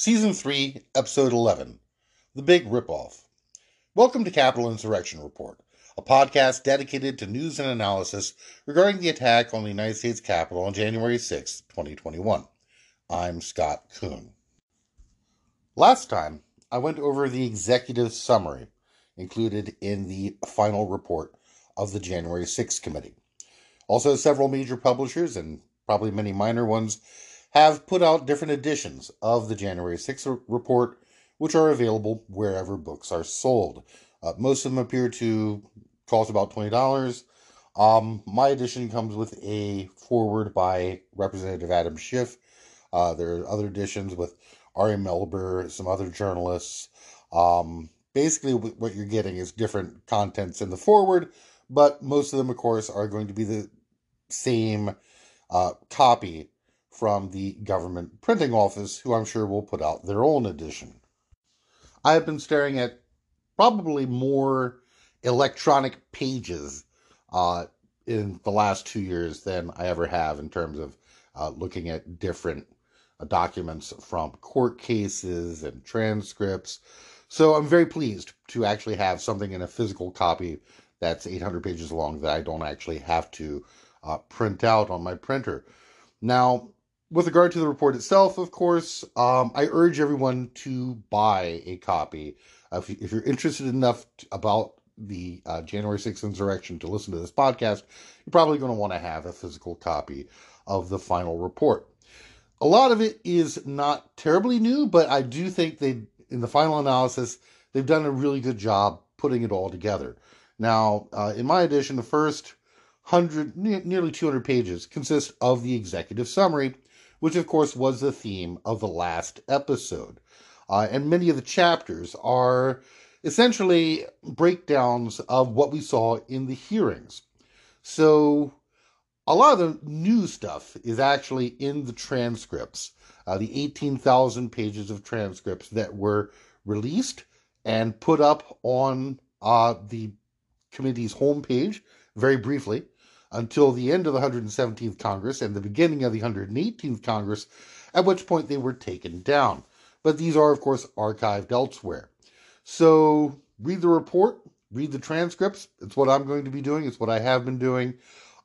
Season 3, Episode 11 The Big Ripoff. Welcome to Capitol Insurrection Report, a podcast dedicated to news and analysis regarding the attack on the United States Capitol on January 6, 2021. I'm Scott Kuhn. Last time, I went over the executive summary included in the final report of the January 6th committee. Also, several major publishers and probably many minor ones have put out different editions of the January 6th report, which are available wherever books are sold. Uh, most of them appear to cost about $20. Um, my edition comes with a foreword by Representative Adam Schiff. Uh, there are other editions with Ari Melber, some other journalists. Um, basically, what you're getting is different contents in the foreword, but most of them, of course, are going to be the same uh, copy from the government printing office, who I'm sure will put out their own edition. I have been staring at probably more electronic pages uh, in the last two years than I ever have in terms of uh, looking at different uh, documents from court cases and transcripts. So I'm very pleased to actually have something in a physical copy that's 800 pages long that I don't actually have to uh, print out on my printer. Now, with regard to the report itself, of course, um, I urge everyone to buy a copy. Uh, if, you're interested enough to, about the uh, January 6th insurrection to listen to this podcast, you're probably going to want to have a physical copy of the final report. A lot of it is not terribly new, but I do think they, in the final analysis, they've done a really good job putting it all together. Now, uh, in my edition, the first 100, nearly 200 pages consist of the executive summary which of course was the theme of the last episode. Uh, and many of the chapters are essentially breakdowns of what we saw in the hearings. So a lot of the new stuff is actually in the transcripts, uh, the 18,000 pages of transcripts that were released and put up on uh, the committee's homepage very briefly until the end of the 117th Congress and the beginning of the 118th Congress, at which point they were taken down. But these are, of course, archived elsewhere. So read the report, read the transcripts. It's what I'm going to be doing, it's what I have been doing.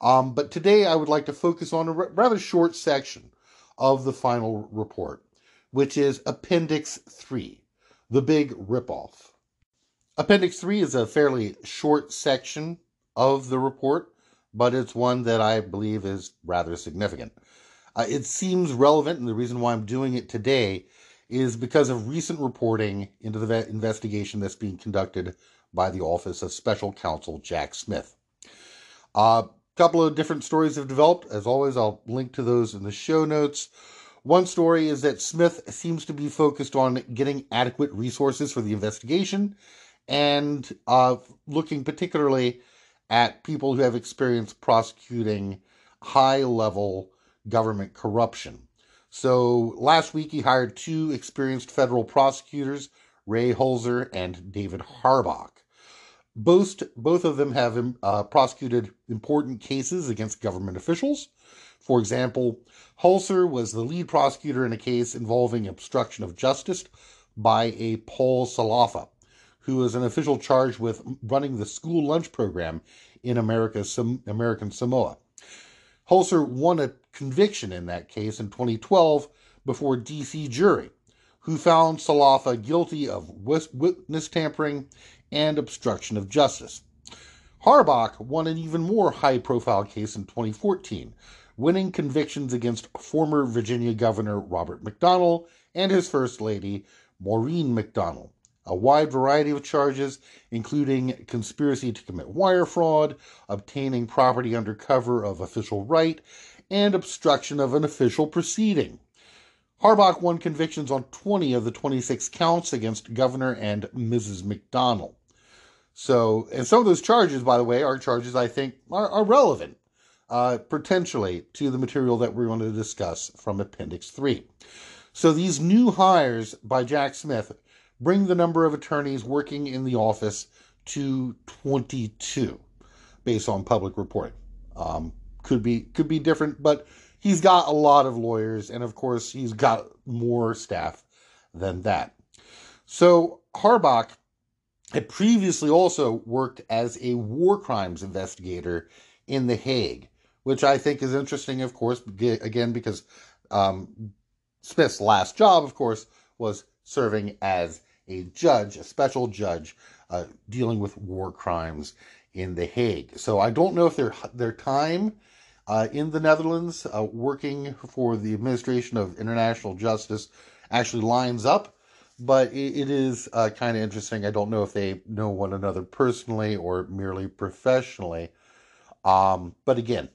Um, but today I would like to focus on a rather short section of the final report, which is Appendix 3, the big ripoff. Appendix 3 is a fairly short section of the report but it's one that I believe is rather significant. Uh, it seems relevant, and the reason why I'm doing it today is because of recent reporting into the investigation that's being conducted by the Office of Special Counsel Jack Smith. A uh, couple of different stories have developed. As always, I'll link to those in the show notes. One story is that Smith seems to be focused on getting adequate resources for the investigation and uh, looking particularly at people who have experience prosecuting high level government corruption. So last week he hired two experienced federal prosecutors, Ray Hulser and David Harbach. Both, both of them have uh, prosecuted important cases against government officials. For example, Hulser was the lead prosecutor in a case involving obstruction of justice by a Paul Solofa, who is an official charged with running the school lunch program in America, American Samoa. Hulser won a conviction in that case in 2012 before a DC jury, who found Solofa guilty of witness tampering and obstruction of justice. Harbach won an even more high profile case in 2014, winning convictions against former Virginia Governor Robert McDonnell and his First Lady, Maureen McDonnell a wide variety of charges, including conspiracy to commit wire fraud, obtaining property under cover of official right, and obstruction of an official proceeding. Harbach won convictions on 20 of the 26 counts against Governor and Mrs. McDonnell. So, and some of those charges, by the way, are charges I think are, are relevant, uh, potentially, to the material that we're going to discuss from Appendix 3. So, these new hires by Jack Smith bring the number of attorneys working in the office to 22 based on public reporting. Um, could be could be different, but he's got a lot of lawyers, and of course he's got more staff than that. So Harbach had previously also worked as a war crimes investigator in The Hague, which I think is interesting, of course, again, because um, Smith's last job, of course, was serving as a judge, a special judge, uh, dealing with war crimes in The Hague. So I don't know if their their time uh, in the Netherlands, uh, working for the administration of international justice, actually lines up. But it, it is uh, kind of interesting. I don't know if they know one another personally or merely professionally. Um, but again,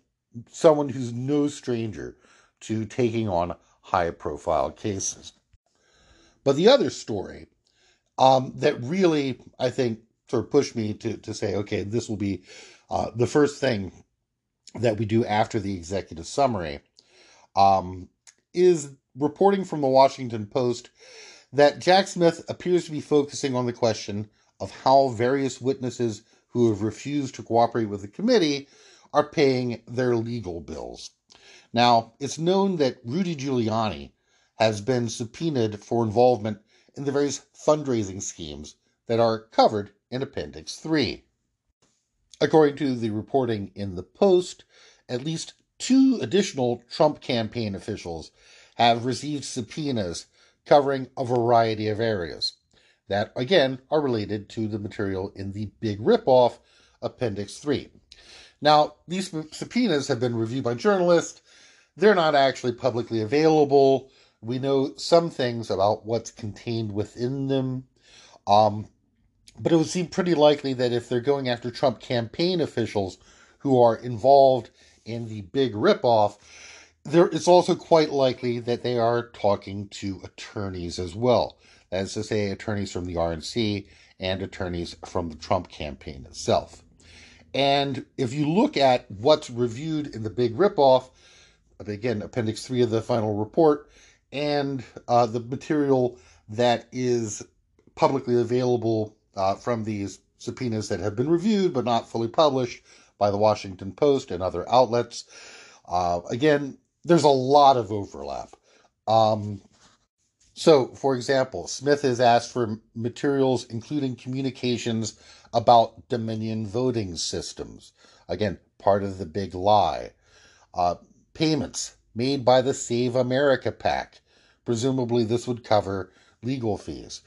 someone who's no stranger to taking on high profile cases. But the other story um, that really, I think, sort of pushed me to, to say, okay, this will be uh, the first thing that we do after the executive summary, um, is reporting from the Washington Post that Jack Smith appears to be focusing on the question of how various witnesses who have refused to cooperate with the committee are paying their legal bills. Now, it's known that Rudy Giuliani has been subpoenaed for involvement in the various fundraising schemes that are covered in Appendix 3. According to the reporting in the Post, at least two additional Trump campaign officials have received subpoenas covering a variety of areas that, again, are related to the material in the Big Ripoff Appendix 3. Now, these subpoenas have been reviewed by journalists. They're not actually publicly available. We know some things about what's contained within them. Um, but it would seem pretty likely that if they're going after Trump campaign officials who are involved in the big ripoff, there it's also quite likely that they are talking to attorneys as well. That is to say, attorneys from the RNC and attorneys from the Trump campaign itself. And if you look at what's reviewed in the big ripoff, again, Appendix 3 of the final report, and uh, the material that is publicly available uh, from these subpoenas that have been reviewed but not fully published by the Washington Post and other outlets. Uh, again, there's a lot of overlap. Um, so, for example, Smith has asked for materials including communications about Dominion voting systems. Again, part of the big lie. Uh, payments made by the Save America PAC. Presumably, this would cover legal fees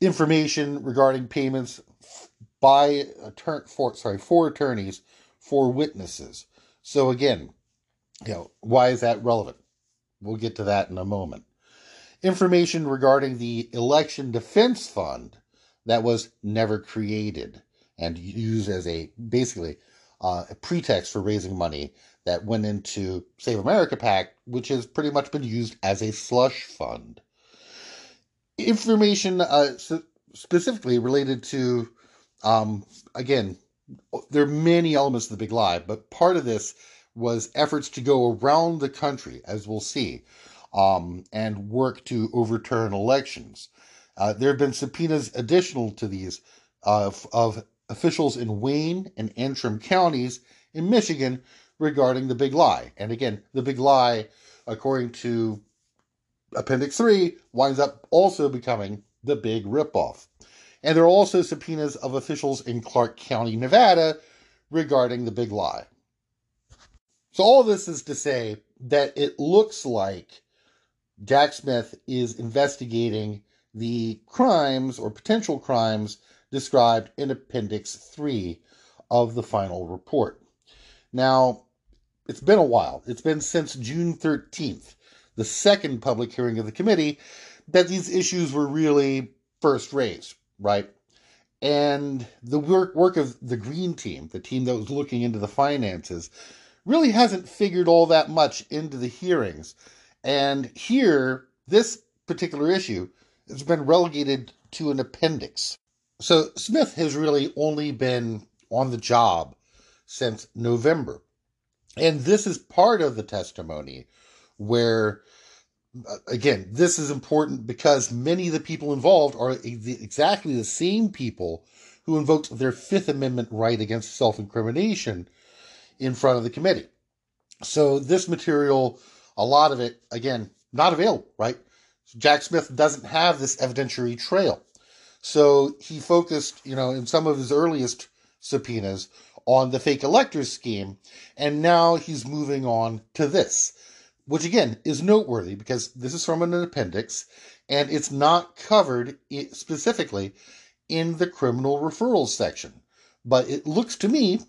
information regarding payments by attorney for sorry for attorneys for witnesses. So again, you know, why is that relevant? We'll get to that in a moment. Information regarding the election defense fund that was never created and used as a basically uh, a pretext for raising money that went into Save America PAC, which has pretty much been used as a slush fund information uh, specifically related to, um, again, there are many elements of the big lie, but part of this was efforts to go around the country, as we'll see, um, and work to overturn elections. Uh, there have been subpoenas additional to these uh, of officials in Wayne and Antrim counties in Michigan regarding the big lie. And again, the big lie, according to Appendix 3 winds up also becoming the big ripoff. And there are also subpoenas of officials in Clark County, Nevada regarding the big lie. So, all this is to say that it looks like Jack Smith is investigating the crimes or potential crimes described in Appendix 3 of the final report. Now, it's been a while. It's been since June 13th the second public hearing of the committee, that these issues were really first raised, right? And the work, work of the Green Team, the team that was looking into the finances, really hasn't figured all that much into the hearings. And here, this particular issue has been relegated to an appendix. So Smith has really only been on the job since November. And this is part of the testimony where uh, again, this is important because many of the people involved are exactly the same people who invoked their Fifth Amendment right against self incrimination in front of the committee. So, this material, a lot of it, again, not available, right? Jack Smith doesn't have this evidentiary trail. So he focused, you know, in some of his earliest subpoenas on the fake electors scheme, and now he's moving on to this, which again is noteworthy because this is from an appendix and it's not covered specifically in the criminal referrals section. But it looks to me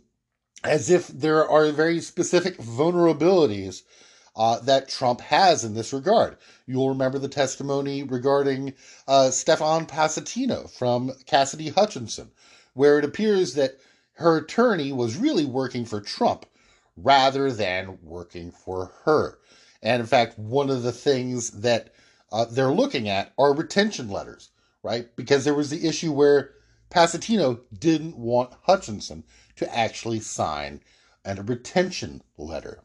as if there are very specific vulnerabilities uh, that Trump has in this regard. You'll remember the testimony regarding uh, Stefan Passantino from Cassidy Hutchinson, where it appears that her attorney was really working for Trump rather than working for her. And in fact, one of the things that uh, they're looking at are retention letters, right? Because there was the issue where Passantino didn't want Hutchinson to actually sign a retention letter.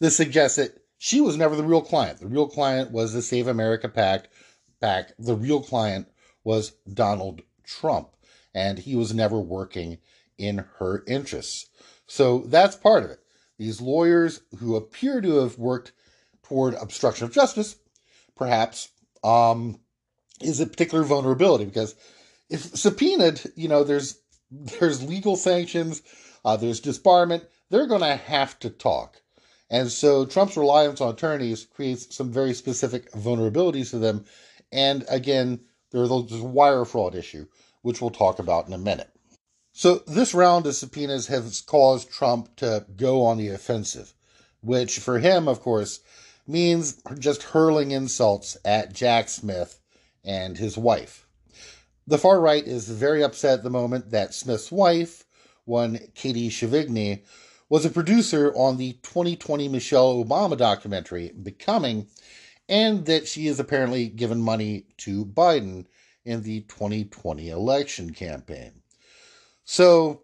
This suggests that she was never the real client. The real client was the Save America Pact. PAC. The real client was Donald Trump, and he was never working in her interests. So that's part of it. These lawyers who appear to have worked toward obstruction of justice, perhaps, um, is a particular vulnerability because if subpoenaed, you know, there's there's legal sanctions, uh, there's disbarment. They're going to have to talk. And so Trump's reliance on attorneys creates some very specific vulnerabilities to them. And again, there's a wire fraud issue, which we'll talk about in a minute. So this round of subpoenas has caused Trump to go on the offensive, which for him, of course, means just hurling insults at Jack Smith and his wife. The far right is very upset at the moment that Smith's wife, one Katy Chevigny, was a producer on the 2020 Michelle Obama documentary, Becoming, and that she has apparently given money to Biden in the 2020 election campaign. So,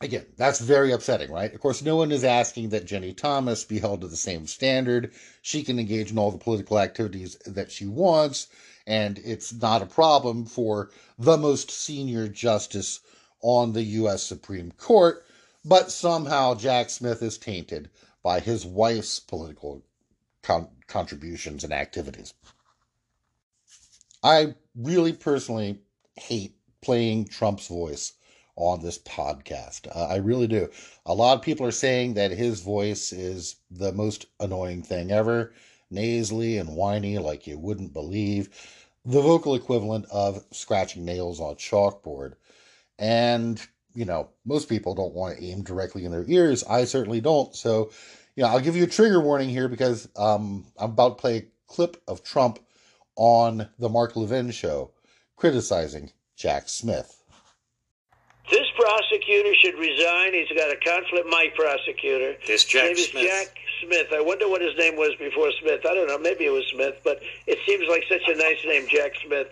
again, that's very upsetting, right? Of course, no one is asking that Ginni Thomas be held to the same standard. She can engage in all the political activities that she wants, and it's not a problem for the most senior justice on the U.S. Supreme Court but somehow Jack Smith is tainted by his wife's political con- contributions and activities. I really personally hate playing Trump's voice on this podcast. Uh, I really do. A lot of people are saying that his voice is the most annoying thing ever, nasally and whiny like you wouldn't believe, the vocal equivalent of scratching nails on chalkboard. And you know, most people don't want to aim directly in their ears. I certainly don't. So, you know, I'll give you a trigger warning here because um, I'm about to play a clip of Trump on the Mark Levin show criticizing Jack Smith. This prosecutor should resign. He's got a conflict. My prosecutor. This Jack his name Smith. Jack Smith. I wonder what his name was before Smith. I don't know. Maybe it was Smith, but it seems like such a nice name, Jack Smith.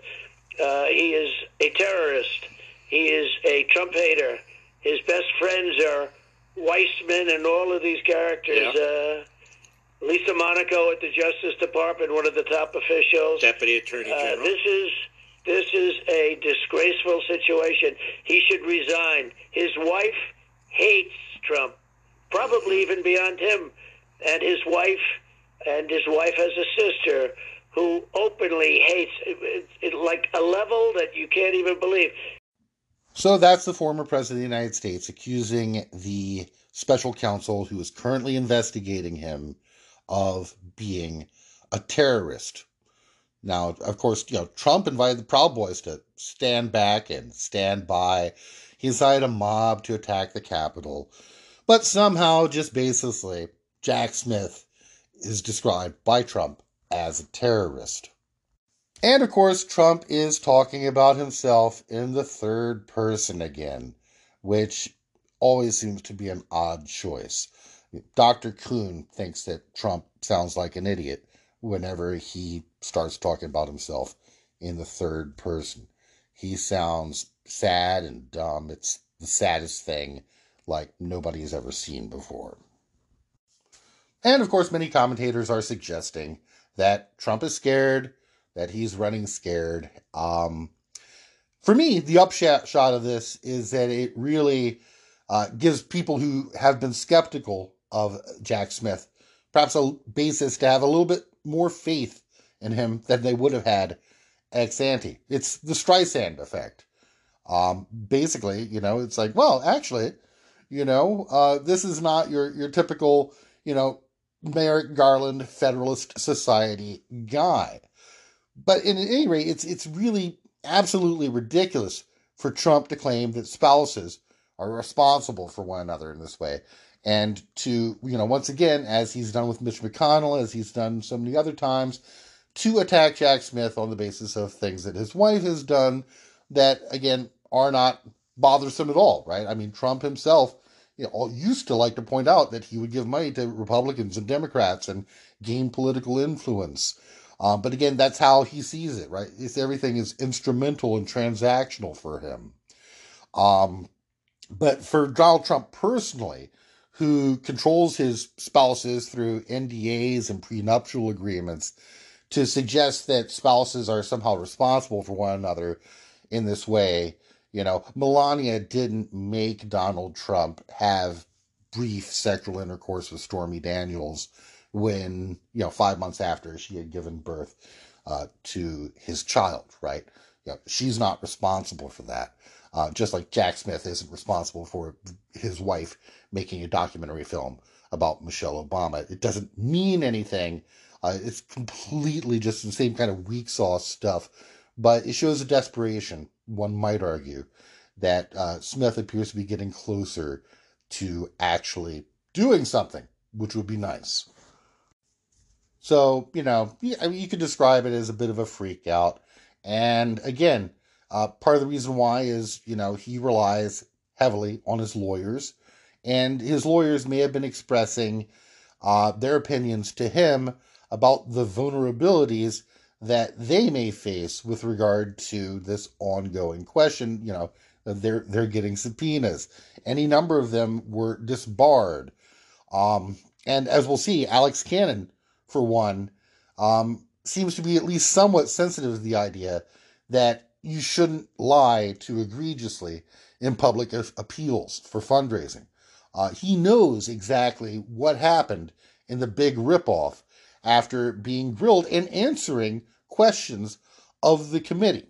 Uh, he is a terrorist. He is a Trump hater. His best friends are Weissmann and all of these characters. Yeah. Uh, Lisa Monaco at the Justice Department, one of the top officials. Deputy Attorney uh, General. Uh, this is this is a disgraceful situation. He should resign. His wife hates Trump, probably even beyond him. And his wife, and his wife has a sister who openly hates it, it, like a level that you can't even believe. So that's the former president of the United States accusing the special counsel who is currently investigating him of being a terrorist. Now, of course, you know, Trump invited the Proud Boys to stand back and stand by. He incited a mob to attack the Capitol. But somehow, just baselessly, Jack Smith is described by Trump as a terrorist. And of course, Trump is talking about himself in the third person again, which always seems to be an odd choice. Dr. Kuhn thinks that Trump sounds like an idiot whenever he starts talking about himself in the third person. He sounds sad and dumb. It's the saddest thing like nobody has ever seen before. And of course, many commentators are suggesting that Trump is scared that he's running scared. Um, for me, the upshot shot of this is that it really uh, gives people who have been skeptical of Jack Smith perhaps a basis to have a little bit more faith in him than they would have had ex ante. It's the Streisand effect. Um, basically, you know, it's like, well, actually, you know, uh, this is not your your typical, you know, Merrick Garland Federalist Society guy. But in any rate, it's it's really absolutely ridiculous for Trump to claim that spouses are responsible for one another in this way. And to, you know, once again, as he's done with Mitch McConnell, as he's done so many other times, to attack Jack Smith on the basis of things that his wife has done that, again, are not bothersome at all, right? I mean, Trump himself you know, used to like to point out that he would give money to Republicans and Democrats and gain political influence. Um, but again, that's how he sees it, right? It's, everything is instrumental and transactional for him. Um, but for Donald Trump personally, who controls his spouses through NDAs and prenuptial agreements, to suggest that spouses are somehow responsible for one another in this way, you know, Melania didn't make Donald Trump have brief sexual intercourse with Stormy Daniels when, you know, five months after she had given birth uh, to his child, right? You know, she's not responsible for that. Uh, just like Jack Smith isn't responsible for his wife making a documentary film about Michelle Obama. It doesn't mean anything. Uh, it's completely just the same kind of weak sauce stuff, but it shows a desperation, one might argue, that uh, Smith appears to be getting closer to actually doing something, which would be nice. So, you know, you could describe it as a bit of a freak out. And again, uh, part of the reason why is, you know, he relies heavily on his lawyers, and his lawyers may have been expressing uh, their opinions to him about the vulnerabilities that they may face with regard to this ongoing question. You know, they're they're getting subpoenas. Any number of them were disbarred, um, and as we'll see, Alex Cannon, for one, um, seems to be at least somewhat sensitive to the idea that you shouldn't lie too egregiously in public appeals for fundraising. Uh, he knows exactly what happened in the big ripoff after being grilled and answering questions of the committee.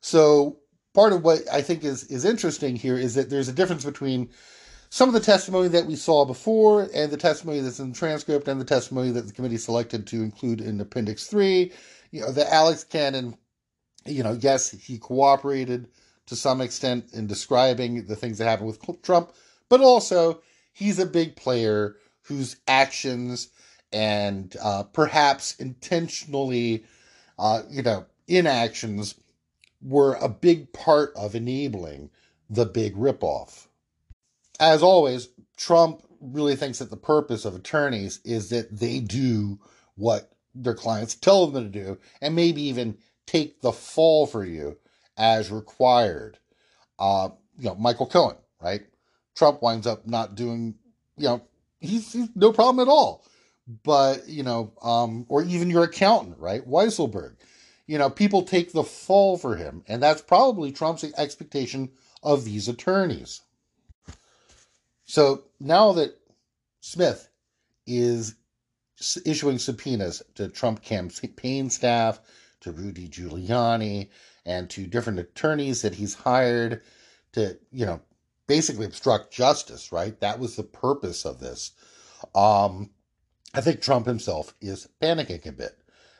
So, part of what I think is, is interesting here is that there's a difference between some of the testimony that we saw before and the testimony that's in the transcript and the testimony that the committee selected to include in Appendix 3. You know, the Alex Cannon you know, yes, he cooperated to some extent in describing the things that happened with Trump, but also he's a big player whose actions and uh, perhaps intentionally, uh, you know, inactions were a big part of enabling the big ripoff. As always, Trump really thinks that the purpose of attorneys is that they do what their clients tell them to do, and maybe even take the fall for you as required. Uh, you know, Michael Cohen, right? Trump winds up not doing, you know, he's, he's no problem at all. But, you know, um, or even your accountant, right? Weisselberg. You know, people take the fall for him. And that's probably Trump's expectation of these attorneys. So now that Smith is issuing subpoenas to Trump campaign staff, to Rudy Giuliani and to different attorneys that he's hired to, you know, basically obstruct justice, right? That was the purpose of this. Um, I think Trump himself is panicking a bit.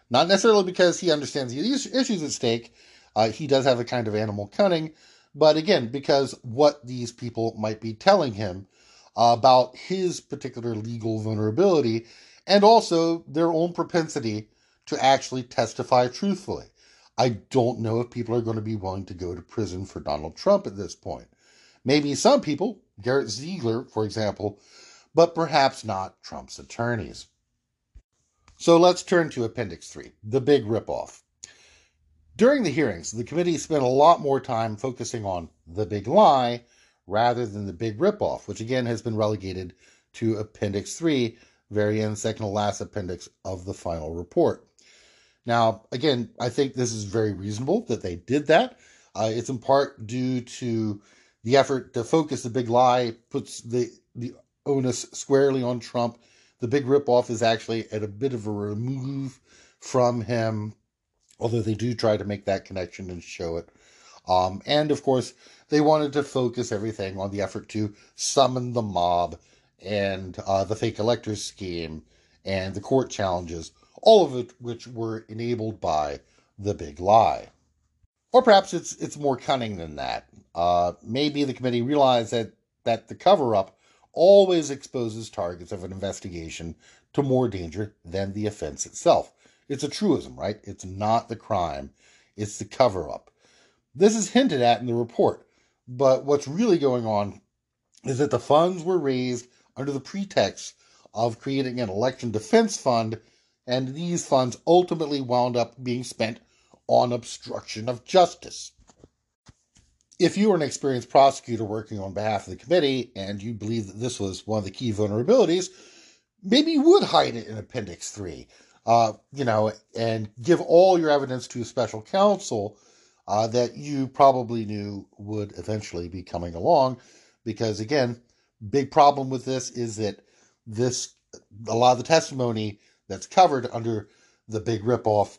Not necessarily because he understands the issues at stake. Uh, he does have a kind of animal cunning, but again, because what these people might be telling him about his particular legal vulnerability and also their own propensity to actually testify truthfully. I don't know if people are going to be willing to go to prison for Donald Trump at this point. Maybe some people, Garrett Ziegler, for example, but perhaps not Trump's attorneys. So let's turn to Appendix 3, the big ripoff. During the hearings, the committee spent a lot more time focusing on the big lie rather than the big ripoff, which again has been relegated to Appendix 3, very end, second to last appendix of the final report. Now, again, I think this is very reasonable that they did that. Uh, it's in part due to the effort to focus the big lie, puts the, the onus squarely on Trump. The big ripoff is actually at a bit of a remove from him, although they do try to make that connection and show it. Um, and of course, they wanted to focus everything on the effort to summon the mob and uh, the fake electors scheme and the court challenges, all of it which were enabled by the big lie. Or perhaps it's it's more cunning than that. Uh, maybe the committee realized that that the cover up always exposes targets of an investigation to more danger than the offense itself. It's a truism, right? It's not the crime, it's the cover up. This is hinted at in the report, but what's really going on is that the funds were raised under the pretext of creating an election defense fund, and these funds ultimately wound up being spent on obstruction of justice. If you are an experienced prosecutor working on behalf of the committee and you believe that this was one of the key vulnerabilities, maybe you would hide it in Appendix 3, uh, you know, and give all your evidence to a special counsel uh, that you probably knew would eventually be coming along. Because again, big problem with this is that this a lot of the testimony that's covered under the big ripoff,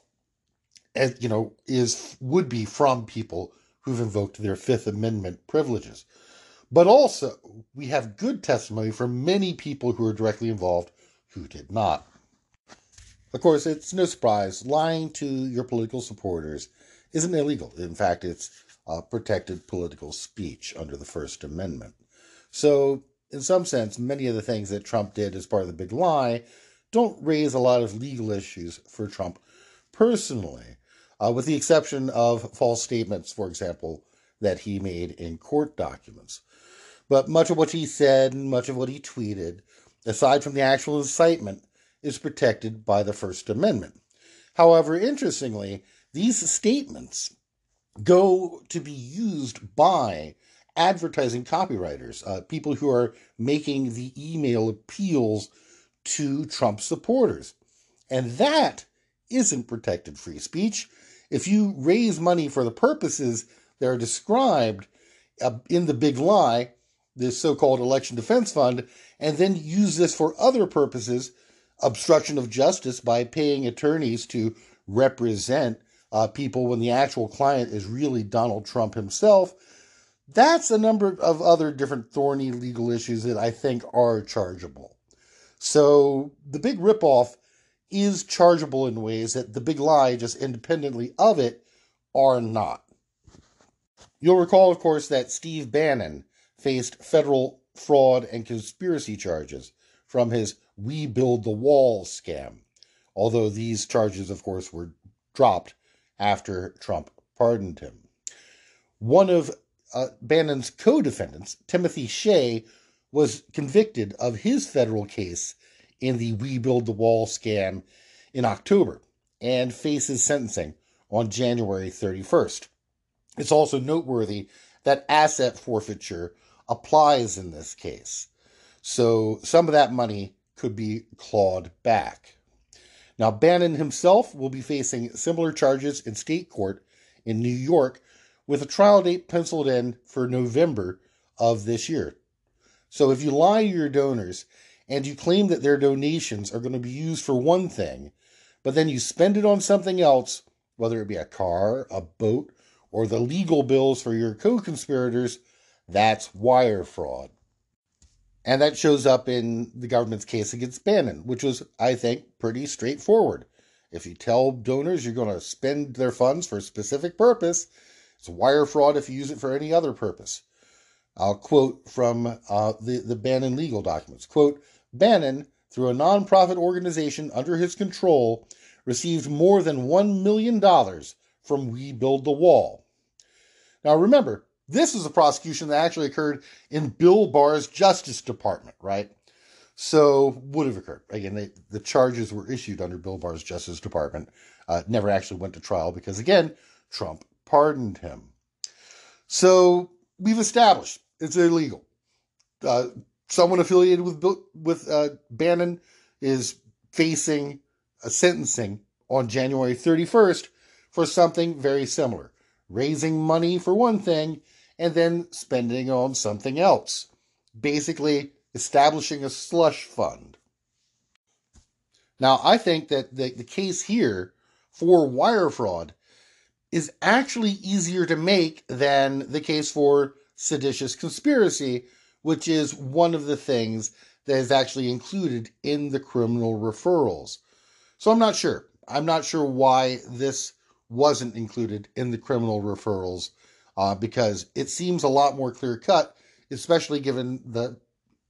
as you know, is would be from people who've invoked their Fifth Amendment privileges. But also, we have good testimony from many people who are directly involved who did not. Of course, it's no surprise lying to your political supporters isn't illegal. In fact, it's protected political speech under the First Amendment. So, in some sense, many of the things that Trump did as part of the big lie don't raise a lot of legal issues for Trump personally, uh, with the exception of false statements, for example, that he made in court documents. But much of what he said and much of what he tweeted, aside from the actual incitement, is protected by the First Amendment. However, interestingly, these statements go to be used by advertising copywriters, uh, people who are making the email appeals to Trump supporters. And that isn't protected free speech. If you raise money for the purposes that are described uh, in the big lie, this so called election defense fund, and then use this for other purposes, obstruction of justice by paying attorneys to represent uh, people when the actual client is really Donald Trump himself, that's a number of other different thorny legal issues that I think are chargeable. So the big ripoff is chargeable in ways that the big lie, just independently of it, are not. You'll recall, of course, that Steve Bannon faced federal fraud and conspiracy charges from his We Build the Wall scam, although these charges, of course, were dropped after Trump pardoned him. One of uh, Bannon's co defendants, Timothy Shea, was convicted of his federal case in the We Build the Wall scam in October and faces sentencing on January 31st. It's also noteworthy that asset forfeiture applies in this case. So some of that money could be clawed back. Now, Bannon himself will be facing similar charges in state court in New York with a trial date penciled in for November of this year. So if you lie to your donors and you claim that their donations are going to be used for one thing, but then you spend it on something else, whether it be a car, a boat, or the legal bills for your co conspirators, that's wire fraud. And that shows up in the government's case against Bannon, which was, I think, pretty straightforward. If you tell donors you're going to spend their funds for a specific purpose, it's wire fraud if you use it for any other purpose. I'll quote from uh, the, the Bannon legal documents. Quote, Bannon, through a nonprofit organization under his control, received more than $1 million from We Build the Wall. Now remember, this is a prosecution that actually occurred in Bill Barr's Justice Department, right? So, would have occurred. Again, they, the charges were issued under Bill Barr's Justice Department, uh, never actually went to trial because, again, Trump pardoned him. So, we've established it's illegal. Uh, someone affiliated with with uh, Bannon is facing a sentencing on January 31st for something very similar raising money for one thing and then spending on something else. Basically, establishing a slush fund. Now, I think that the, the case here for wire fraud is actually easier to make than the case for seditious conspiracy, which is one of the things that is actually included in the criminal referrals. So I'm not sure. I'm not sure why this wasn't included in the criminal referrals uh, because it seems a lot more clear cut, especially given the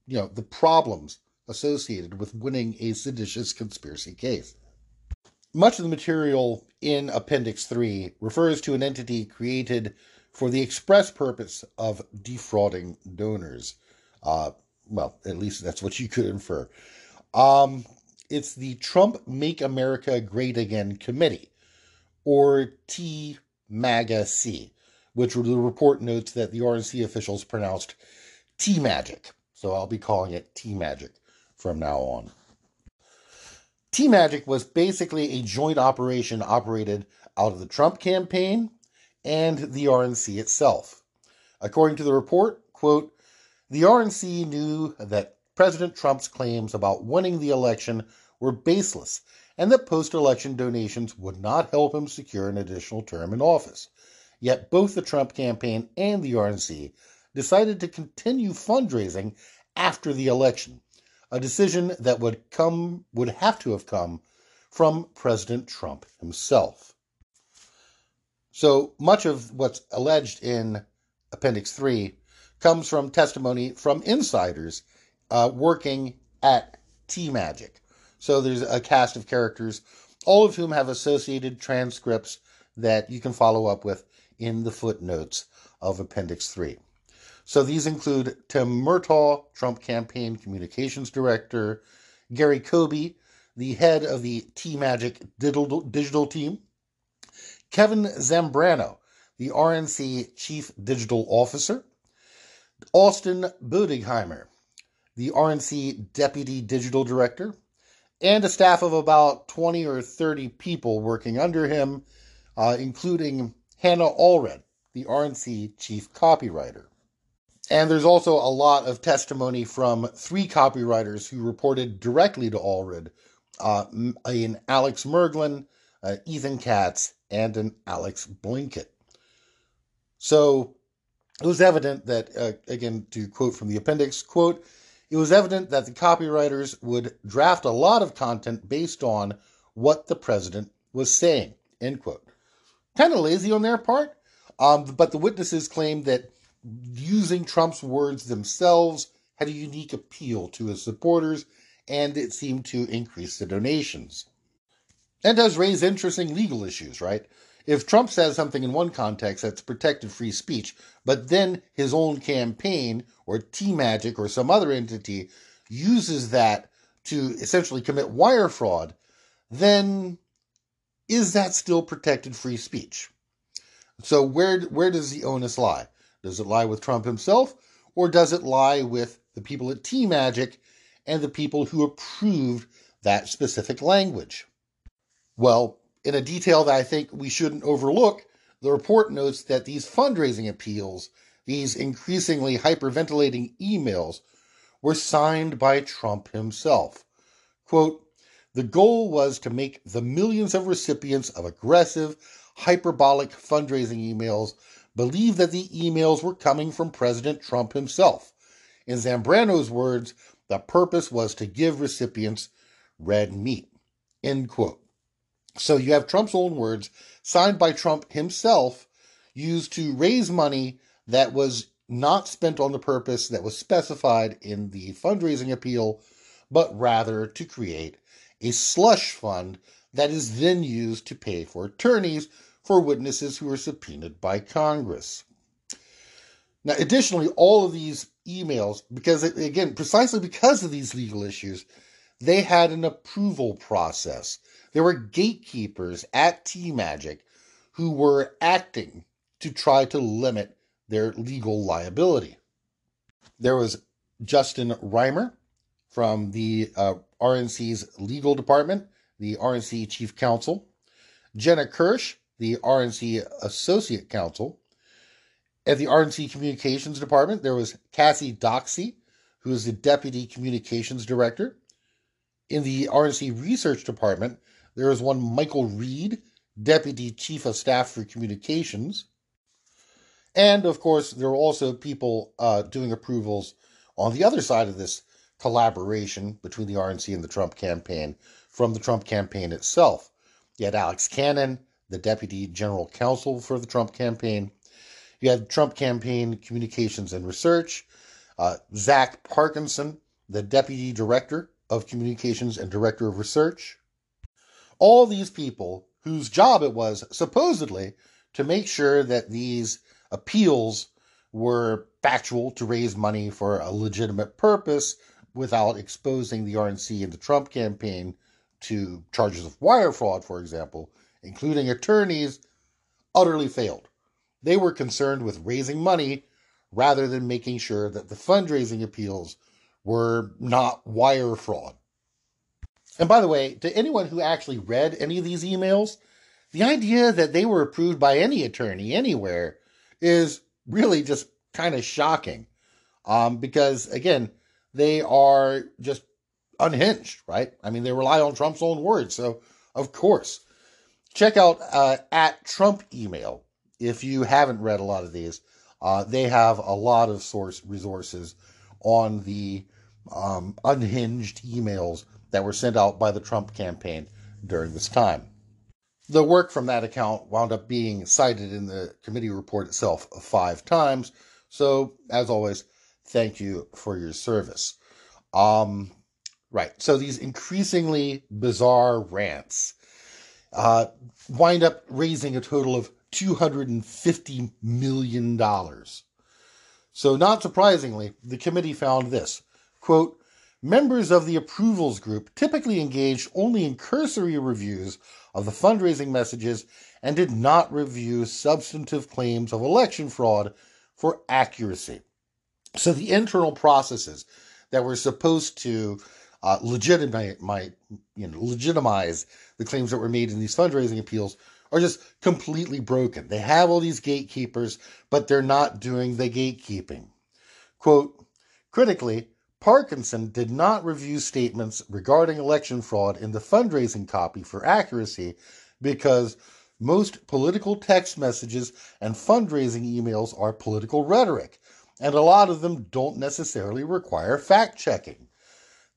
you know the problems associated with winning a seditious conspiracy case. Much of the material in Appendix 3 refers to an entity created for the express purpose of defrauding donors. Uh, well, at least that's what you could infer. Um, it's the Trump Make America Great Again Committee, or TMAGA-C, which the report notes that the RNC officials pronounced T Magic. So I'll be calling it T Magic from now on. T Magic was basically a joint operation operated out of the Trump campaign and the RNC itself. According to the report, quote, the RNC knew that President Trump's claims about winning the election were baseless and that post election donations would not help him secure an additional term in office. Yet both the Trump campaign and the RNC decided to continue fundraising after the election, a decision that would come would have to have come from President Trump himself. So much of what's alleged in Appendix 3 comes from testimony from insiders uh, working at T Magic. So there's a cast of characters, all of whom have associated transcripts that you can follow up with in the footnotes of Appendix 3. So these include Tim Murtaugh, Trump campaign communications director, Gary Coby, the head of the T Magic digital, team, Kevin Zambrano, the RNC chief digital officer, Austin Boedigheimer, the RNC deputy digital director, and a staff of about 20 or 30 people working under him, uh, including Hannah Allred, the RNC chief copywriter. And there's also a lot of testimony from three copywriters who reported directly to Allred uh, in Alex Merglin, uh, Ethan Katz, and an Alex Blinkett. So it was evident that, uh, again, to quote from the appendix, quote, it was evident that the copywriters would draft a lot of content based on what the president was saying, end quote. Kind of lazy on their part, um, but the witnesses claimed that using Trump's words themselves had a unique appeal to his supporters, and it seemed to increase the donations. And does raise interesting legal issues, right? If Trump says something in one context that's protected free speech, but then his own campaign or T Magic or some other entity uses that to essentially commit wire fraud, then is that still protected free speech? So where where does the onus lie? Does it lie with Trump himself, or does it lie with the people at T Magic and the people who approved that specific language? Well, in a detail that I think we shouldn't overlook, the report notes that these fundraising appeals, these increasingly hyperventilating emails, were signed by Trump himself. Quote, the goal was to make the millions of recipients of aggressive, hyperbolic fundraising emails believe that the emails were coming from President Trump himself. In Zambrano's words, the purpose was to give recipients red meat. End quote. So you have Trump's own words, signed by Trump himself, used to raise money that was not spent on the purpose that was specified in the fundraising appeal, but rather to create a slush fund that is then used to pay for attorneys for witnesses who are subpoenaed by Congress. Now, additionally, all of these emails, because again, precisely because of these legal issues, they had an approval process. There were gatekeepers at T Magic who were acting to try to limit their legal liability. There was Justin Riemer from the uh, RNC's legal department, the RNC chief counsel, Jenna Kirsch the RNC Associate Counsel. At the RNC Communications Department, there was Cassie Doxey, who is the Deputy Communications Director, In the RNC Research Department, there is one Michael Reed, Deputy Chief of Staff for Communications. And of course, there are also people uh, doing approvals on the other side of this collaboration between the RNC and the Trump campaign from the Trump campaign itself. You had Alex Cannon, the Deputy General Counsel for the Trump campaign. You had Trump campaign communications and research. Uh, Zach Parkinson, the Deputy Director of Communications and Director of Research. All these people whose job it was supposedly to make sure that these appeals were factual to raise money for a legitimate purpose without exposing the RNC and the Trump campaign to charges of wire fraud, for example, including attorneys, utterly failed. They were concerned with raising money rather than making sure that the fundraising appeals were not wire fraud. And by the way, to anyone who actually read any of these emails, the idea that they were approved by any attorney anywhere is really just kind of shocking. Um, because again, they are just unhinged, right? I mean, they rely on Trump's own words. So, of course, check out uh, at Trump email if you haven't read a lot of these. Uh, they have a lot of source resources on the um, unhinged emails that were sent out by the Trump campaign during this time. The work from that account wound up being cited in the committee report itself five times. So, as always, thank you for your service. Um, right. So, these increasingly bizarre rants uh, wind up raising a total of $250 million. So, not surprisingly, the committee found this quote, Members of the approvals group typically engaged only in cursory reviews of the fundraising messages and did not review substantive claims of election fraud for accuracy. So the internal processes that were supposed to uh, legitimize, my, you know, legitimize the claims that were made in these fundraising appeals are just completely broken. They have all these gatekeepers, but they're not doing the gatekeeping. Quote, critically, Parkinson did not review statements regarding election fraud in the fundraising copy for accuracy because most political text messages and fundraising emails are political rhetoric, and a lot of them don't necessarily require fact checking.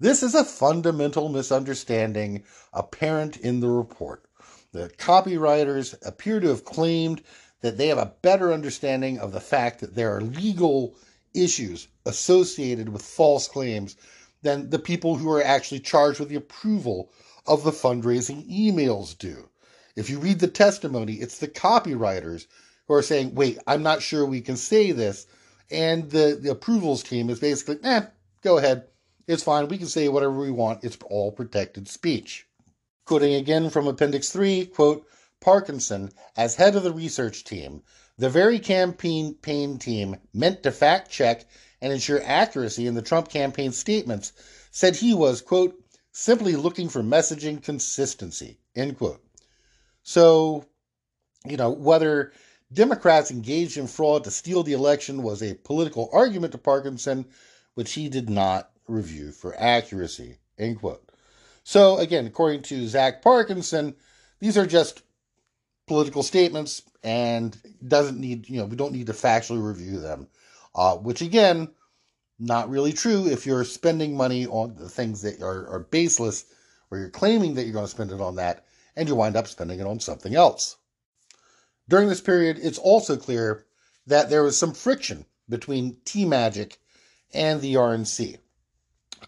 This is a fundamental misunderstanding apparent in the report. The copywriters appear to have claimed that they have a better understanding of the fact that there are legal issues associated with false claims than the people who are actually charged with the approval of the fundraising emails do. If you read the testimony, it's the copywriters who are saying, wait, I'm not sure we can say this. And the, the approvals team is basically, eh, go ahead. It's fine. We can say whatever we want. It's all protected speech. Quoting again from Appendix 3, quote, Parkinson, as head of the research team, the very campaign pain team meant to fact check and ensure accuracy in the Trump campaign statements said he was, quote, simply looking for messaging consistency, end quote. So, you know, whether Democrats engaged in fraud to steal the election was a political argument to Parkinson, which he did not review for accuracy, end quote. So, again, according to Zach Parkinson, these are just political statements and doesn't need, you know, we don't need to factually review them. Uh, which again, not really true if you're spending money on the things that are, are baseless or you're claiming that you're going to spend it on that and you wind up spending it on something else. During this period, it's also clear that there was some friction between T Magic and the RNC.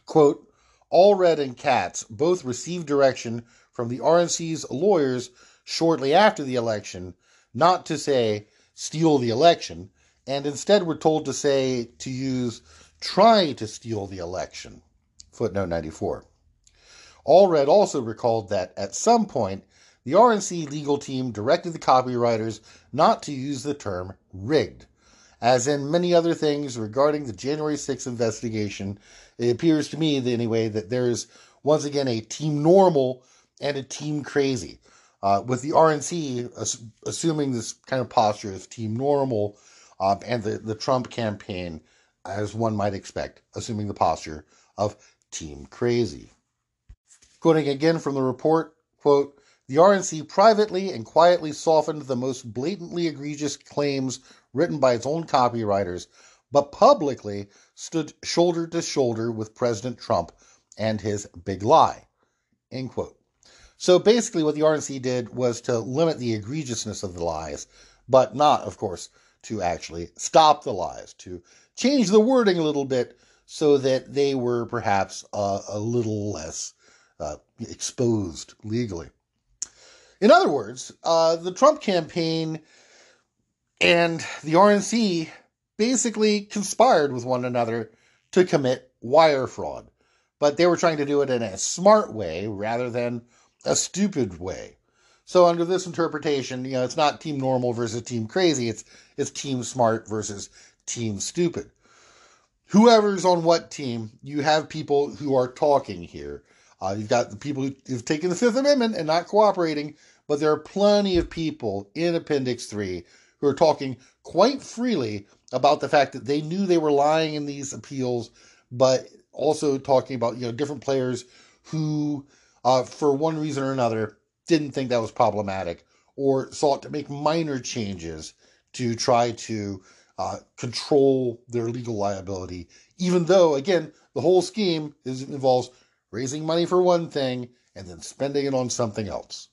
Quote, Allred and Katz both received direction from the RNC's lawyers shortly after the election not to say steal the election, and instead were told to say to use try to steal the election. Footnote 94. Allred also recalled that at some point, the RNC legal team directed the copywriters not to use the term rigged. As in many other things regarding the January 6th investigation, it appears to me, anyway, that there's once again a team normal and a team crazy. Uh, with the RNC assuming this kind of posture as team normal, uh, and the, the Trump campaign, as one might expect, assuming the posture of team crazy. Quoting again from the report, quote, the RNC privately and quietly softened the most blatantly egregious claims written by its own copywriters, but publicly stood shoulder to shoulder with President Trump and his big lie. End quote. So basically, what the RNC did was to limit the egregiousness of the lies, but not, of course, to actually stop the lies, to change the wording a little bit so that they were perhaps uh, a little less uh, exposed legally. In other words, uh, the Trump campaign and the RNC basically conspired with one another to commit wire fraud. But they were trying to do it in a smart way rather than a stupid way. So under this interpretation, you know, it's not team normal versus team crazy, it's it's team smart versus team stupid. Whoever's on what team, you have people who are talking here. Uh, you've got the people who've taken the Fifth Amendment and not cooperating, but there are plenty of people in Appendix 3 who are talking quite freely about the fact that they knew they were lying in these appeals, but also talking about you know different players who, uh, for one reason or another, didn't think that was problematic or sought to make minor changes to try to uh, control their legal liability, even though again the whole scheme is involves raising money for one thing and then spending it on something else.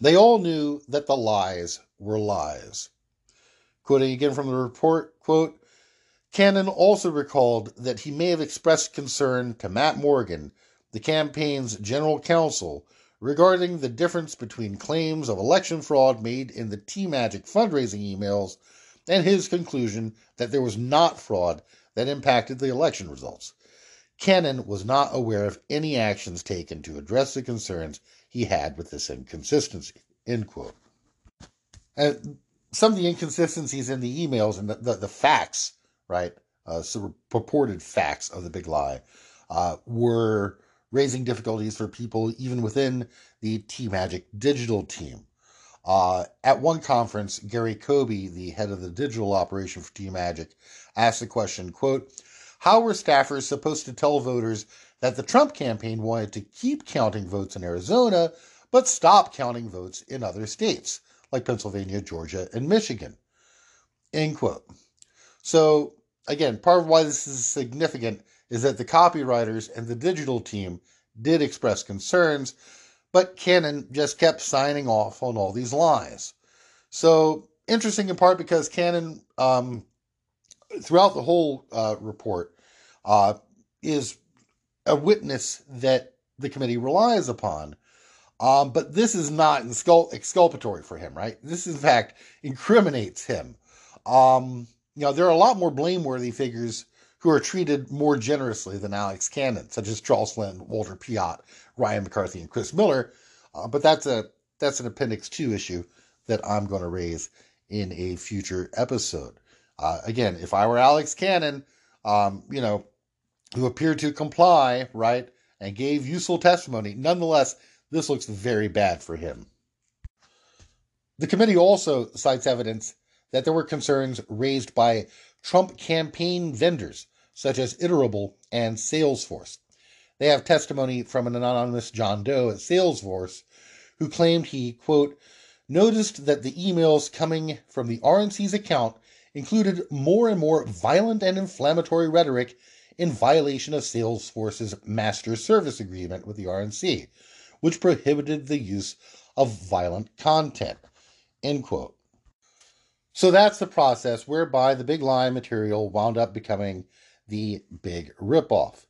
They all knew that the lies were lies. Quoting again from the report, quote, Cannon also recalled that he may have expressed concern to Matt Morgan, the campaign's general counsel, regarding the difference between claims of election fraud made in the T Magic fundraising emails and his conclusion that there was not fraud that impacted the election results. Cannon was not aware of any actions taken to address the concerns he had with this inconsistency. End quote. And some of the inconsistencies in the emails and the, the, the facts, right, uh, so purported facts of the big lie, uh, were raising difficulties for people even within the T Magic digital team. Uh, at one conference, Gary Coby, the head of the digital operation for T Magic, asked the question, quote, how were staffers supposed to tell voters that the Trump campaign wanted to keep counting votes in Arizona, but stop counting votes in other states like Pennsylvania, Georgia, and Michigan. End quote. So, again, part of why this is significant is that the copywriters and the digital team did express concerns, but Cannon just kept signing off on all these lies. So, interesting in part because Cannon, um, throughout the whole uh, report, uh, is a witness that the committee relies upon. Um, but this is not exculpatory for him, right? This, in fact, incriminates him. Um, you know, there are a lot more blameworthy figures who are treated more generously than Alex Cannon, such as Charles Flynn, Walter Piatt, Ryan McCarthy, and Chris Miller. Uh, but that's a that's an Appendix Two issue that I'm going to raise in a future episode. Uh, again, if I were Alex Cannon, um, you know, who appeared to comply, right, and gave useful testimony. Nonetheless, this looks very bad for him. The committee also cites evidence that there were concerns raised by Trump campaign vendors, such as Iterable and Salesforce. They have testimony from an anonymous John Doe at Salesforce who claimed he, quote, noticed that the emails coming from the RNC's account included more and more violent and inflammatory rhetoric in violation of Salesforce's master service agreement with the RNC, which prohibited the use of violent content. End quote. So that's the process whereby the big lie material wound up becoming the big ripoff.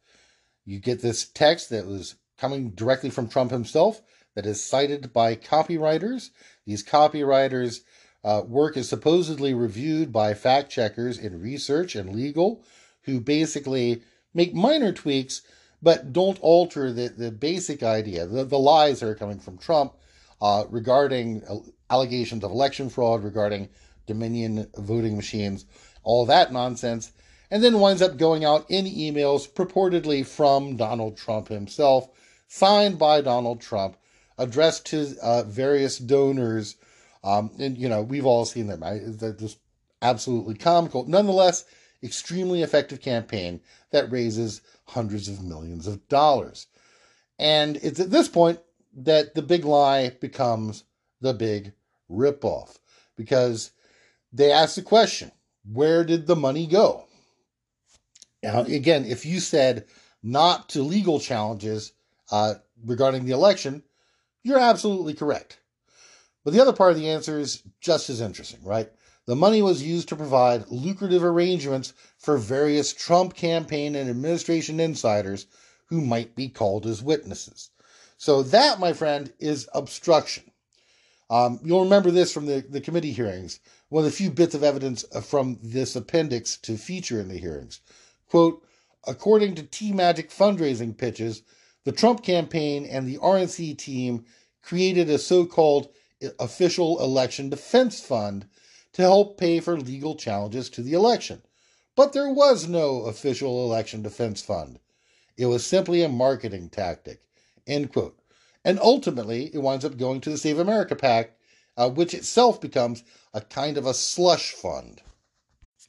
You get this text that was coming directly from Trump himself that is cited by copywriters. These copywriters' uh, work is supposedly reviewed by fact checkers in research and legal who basically make minor tweaks, but don't alter the, the basic idea. The, the lies that are coming from Trump uh, regarding allegations of election fraud, regarding Dominion voting machines, all that nonsense, and then winds up going out in emails purportedly from Donald Trump himself, signed by Donald Trump, addressed to uh, various donors. Um, and, you know, we've all seen them. I, they're just absolutely comical. Nonetheless, extremely effective campaign that raises hundreds of millions of dollars. And it's at this point that the big lie becomes the big ripoff because they ask the question where did the money go? Now, again, if you said not to legal challenges uh, regarding the election, you're absolutely correct. But the other part of the answer is just as interesting, right? The money was used to provide lucrative arrangements for various Trump campaign and administration insiders who might be called as witnesses. So, that, my friend, is obstruction. Um, you'll remember this from the, the committee hearings, one of the few bits of evidence from this appendix to feature in the hearings. Quote, according to T Magic fundraising pitches, the Trump campaign and the RNC team created a so called official election defense fund to help pay for legal challenges to the election. But there was no official election defense fund. It was simply a marketing tactic. End quote. And ultimately, it winds up going to the Save America PAC, uh, which itself becomes a kind of a slush fund.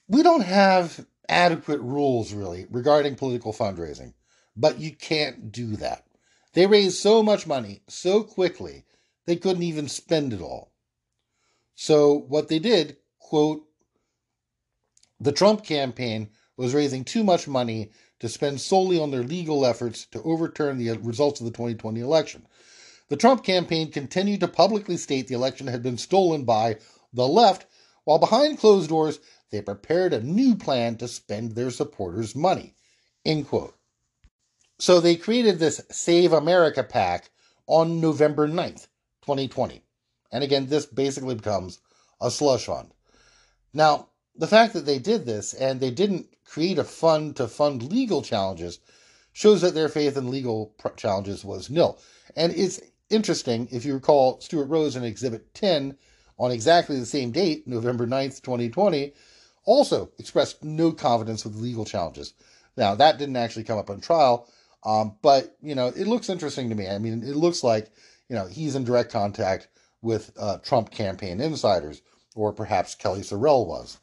We don't have adequate rules, really, regarding political fundraising, but you can't do that. They raised so much money so quickly, they couldn't even spend it all. So, what they did, quote, the Trump campaign was raising too much money to spend solely on their legal efforts to overturn the results of the 2020 election. The Trump campaign continued to publicly state the election had been stolen by the left, while behind closed doors, they prepared a new plan to spend their supporters' money. End quote. So they created this Save America PAC on November 9th, 2020. And again, this basically becomes a slush fund. Now, the fact that they did this and they didn't create a fund to fund legal challenges shows that their faith in legal challenges was nil. And it's interesting, if you recall, Stewart Rhodes in Exhibit 10 on exactly the same date, November 9th, 2020, also expressed no confidence with legal challenges. Now, that didn't actually come up on trial, um, but, you know, it looks interesting to me. I mean, it looks like, you know, he's in direct contact with uh, Trump campaign insiders, or perhaps Kellye SoRelle was.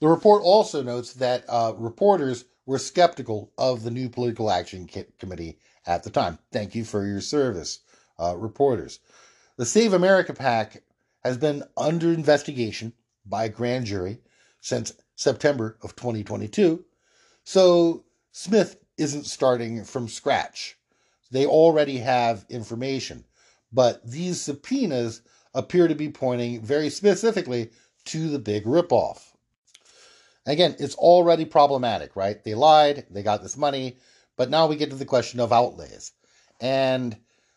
The report also notes that uh, reporters were skeptical of the new political action committee at the time. Thank you for your service uh, reporters. The Save America PAC has been under investigation by a grand jury since September of 2022. So Smith isn't starting from scratch. They already have information, but these subpoenas appear to be pointing very specifically to the big ripoff. Again, it's already problematic, right? They lied, they got this money, but now we get to the question of outlays. And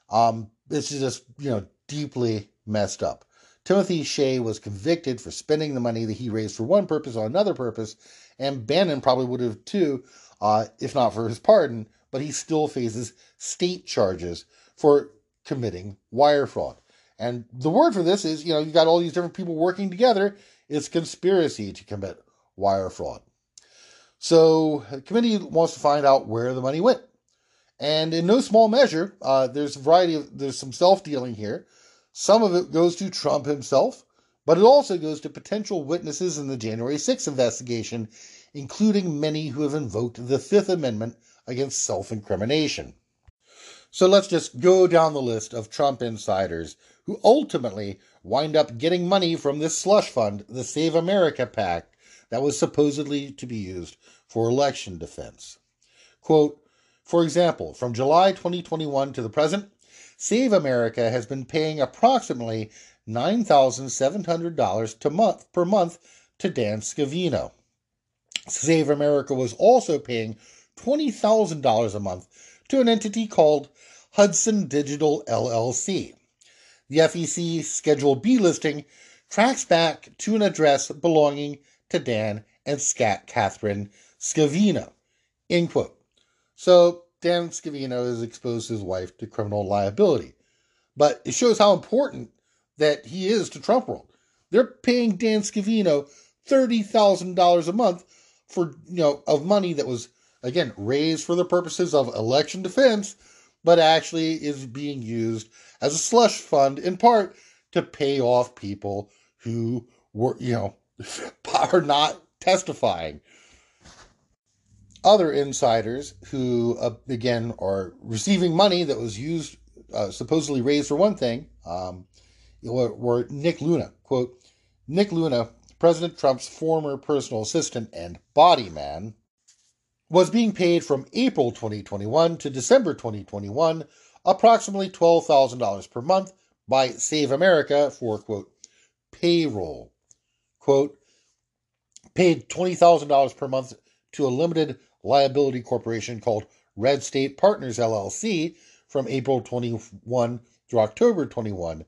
um, this is just, you know, deeply messed up. Timothy Shea was convicted for spending the money that he raised for one purpose on another purpose, and Bannon probably would have too, uh, if not for his pardon, but he still faces state charges for committing wire fraud. And the word for this is, you know, you got all these different people working together. It's conspiracy to commit wire fraud. So the committee wants to find out where the money went. And in no small measure, uh, there's a variety of, there's some self dealing here. Some of it goes to Trump himself, but it also goes to potential witnesses in the January 6th investigation, including many who have invoked the Fifth Amendment against self incrimination. So let's just go down the list of Trump insiders who ultimately wind up getting money from this slush fund, the Save America PAC, that was supposedly to be used for election defense. Quote, for example, from July 2021 to the present, Save America has been paying approximately $9,700 to month per month to Dan Scavino. Save America was also paying $20,000 a month to an entity called Hudson Digital LLC. The FEC Schedule B listing tracks back to an address belonging to Dan and Scat Catherine Scavino. End quote. So Dan Scavino has exposed his wife to criminal liability. But it shows how important that he is to Trump world. They're paying Dan Scavino $30,000 a month for, you know, of money that was, again, raised for the purposes of election defense, but actually is being used as a slush fund in part to pay off people who were, you know, are not testifying other insiders who, uh, again, are receiving money that was used, uh, supposedly raised for one thing, um, were, were Nick Luna. Quote, Nick Luna, President Trump's former personal assistant and body man, was being paid from April 2021 to December 2021 approximately $12,000 per month by Save America for, quote, payroll. Quote, paid $20,000 per month to a limited liability corporation called Red State Partners LLC from April 21 through October 21,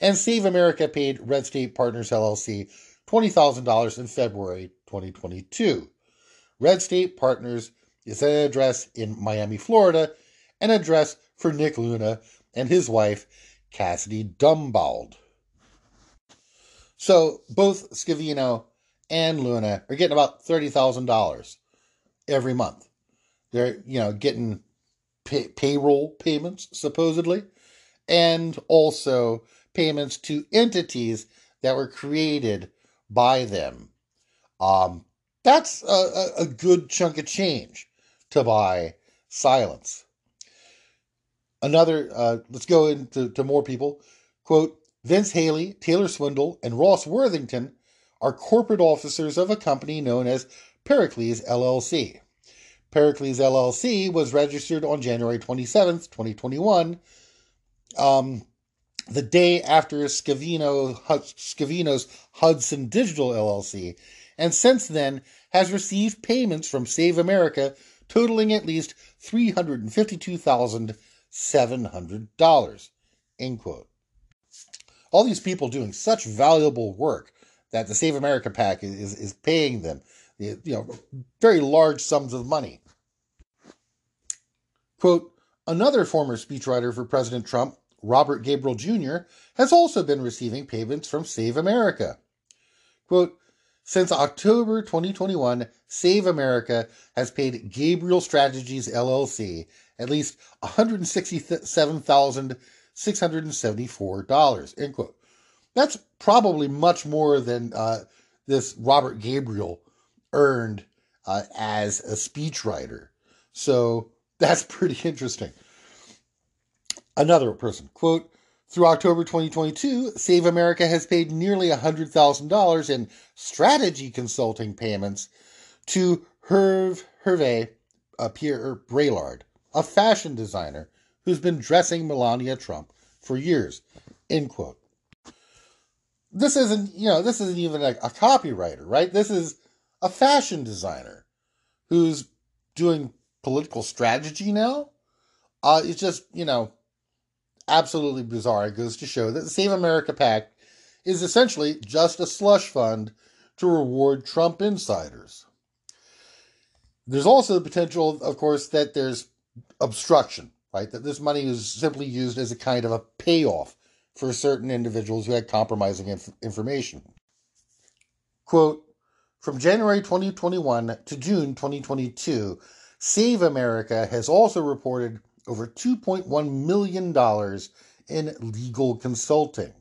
and Save America paid Red State Partners LLC $20,000 in February 2022. Red State Partners is an address in Miami, Florida, an address for Nick Luna and his wife, Cassidy Dumbauld. So both Scavino and Luna are getting about $30,000 every month. They're, you know, getting pay- payroll payments, supposedly, and also payments to entities that were created by them. Um, that's a, a, good chunk of change to buy silence. Another, uh, let's go into to more people. Quote Vince Haley, Taylor Swindle, and Ross Worthington are corporate officers of a company known as Pericles LLC. Pericles LLC was registered on January 27th, 2021, um, the day after Scavino, Scavino's Hudson Digital LLC, and since then has received payments from Save America totaling at least $352,700. End quote. All these people doing such valuable work that the Save America PAC is, is paying them, you know, very large sums of money. Quote, another former speechwriter for President Trump, Robert Gabriel Jr., has also been receiving payments from Save America. Quote, since October 2021, Save America has paid Gabriel Strategies LLC at least $167,674. End quote. That's probably much more than uh, this Robert Gabriel earned uh, as a speechwriter. So that's pretty interesting. Another person, quote, through October 2022, Save America has paid nearly $100,000 in strategy consulting payments to Herve Hervé uh, Pierre Braillard, a fashion designer who's been dressing Melania Trump for years. End quote. This isn't, you know, this isn't even a, a copywriter, right? This is a fashion designer who's doing political strategy now. Uh, it's just, you know, absolutely bizarre. It goes to show that the Save America PAC is essentially just a slush fund to reward Trump insiders. There's also the potential, of course, that there's obstruction, right? That this money is simply used as a kind of a payoff for certain individuals who had compromising inf- information. Quote From January 2021 to June 2022, Save America has also reported over $2.1 million in legal consulting.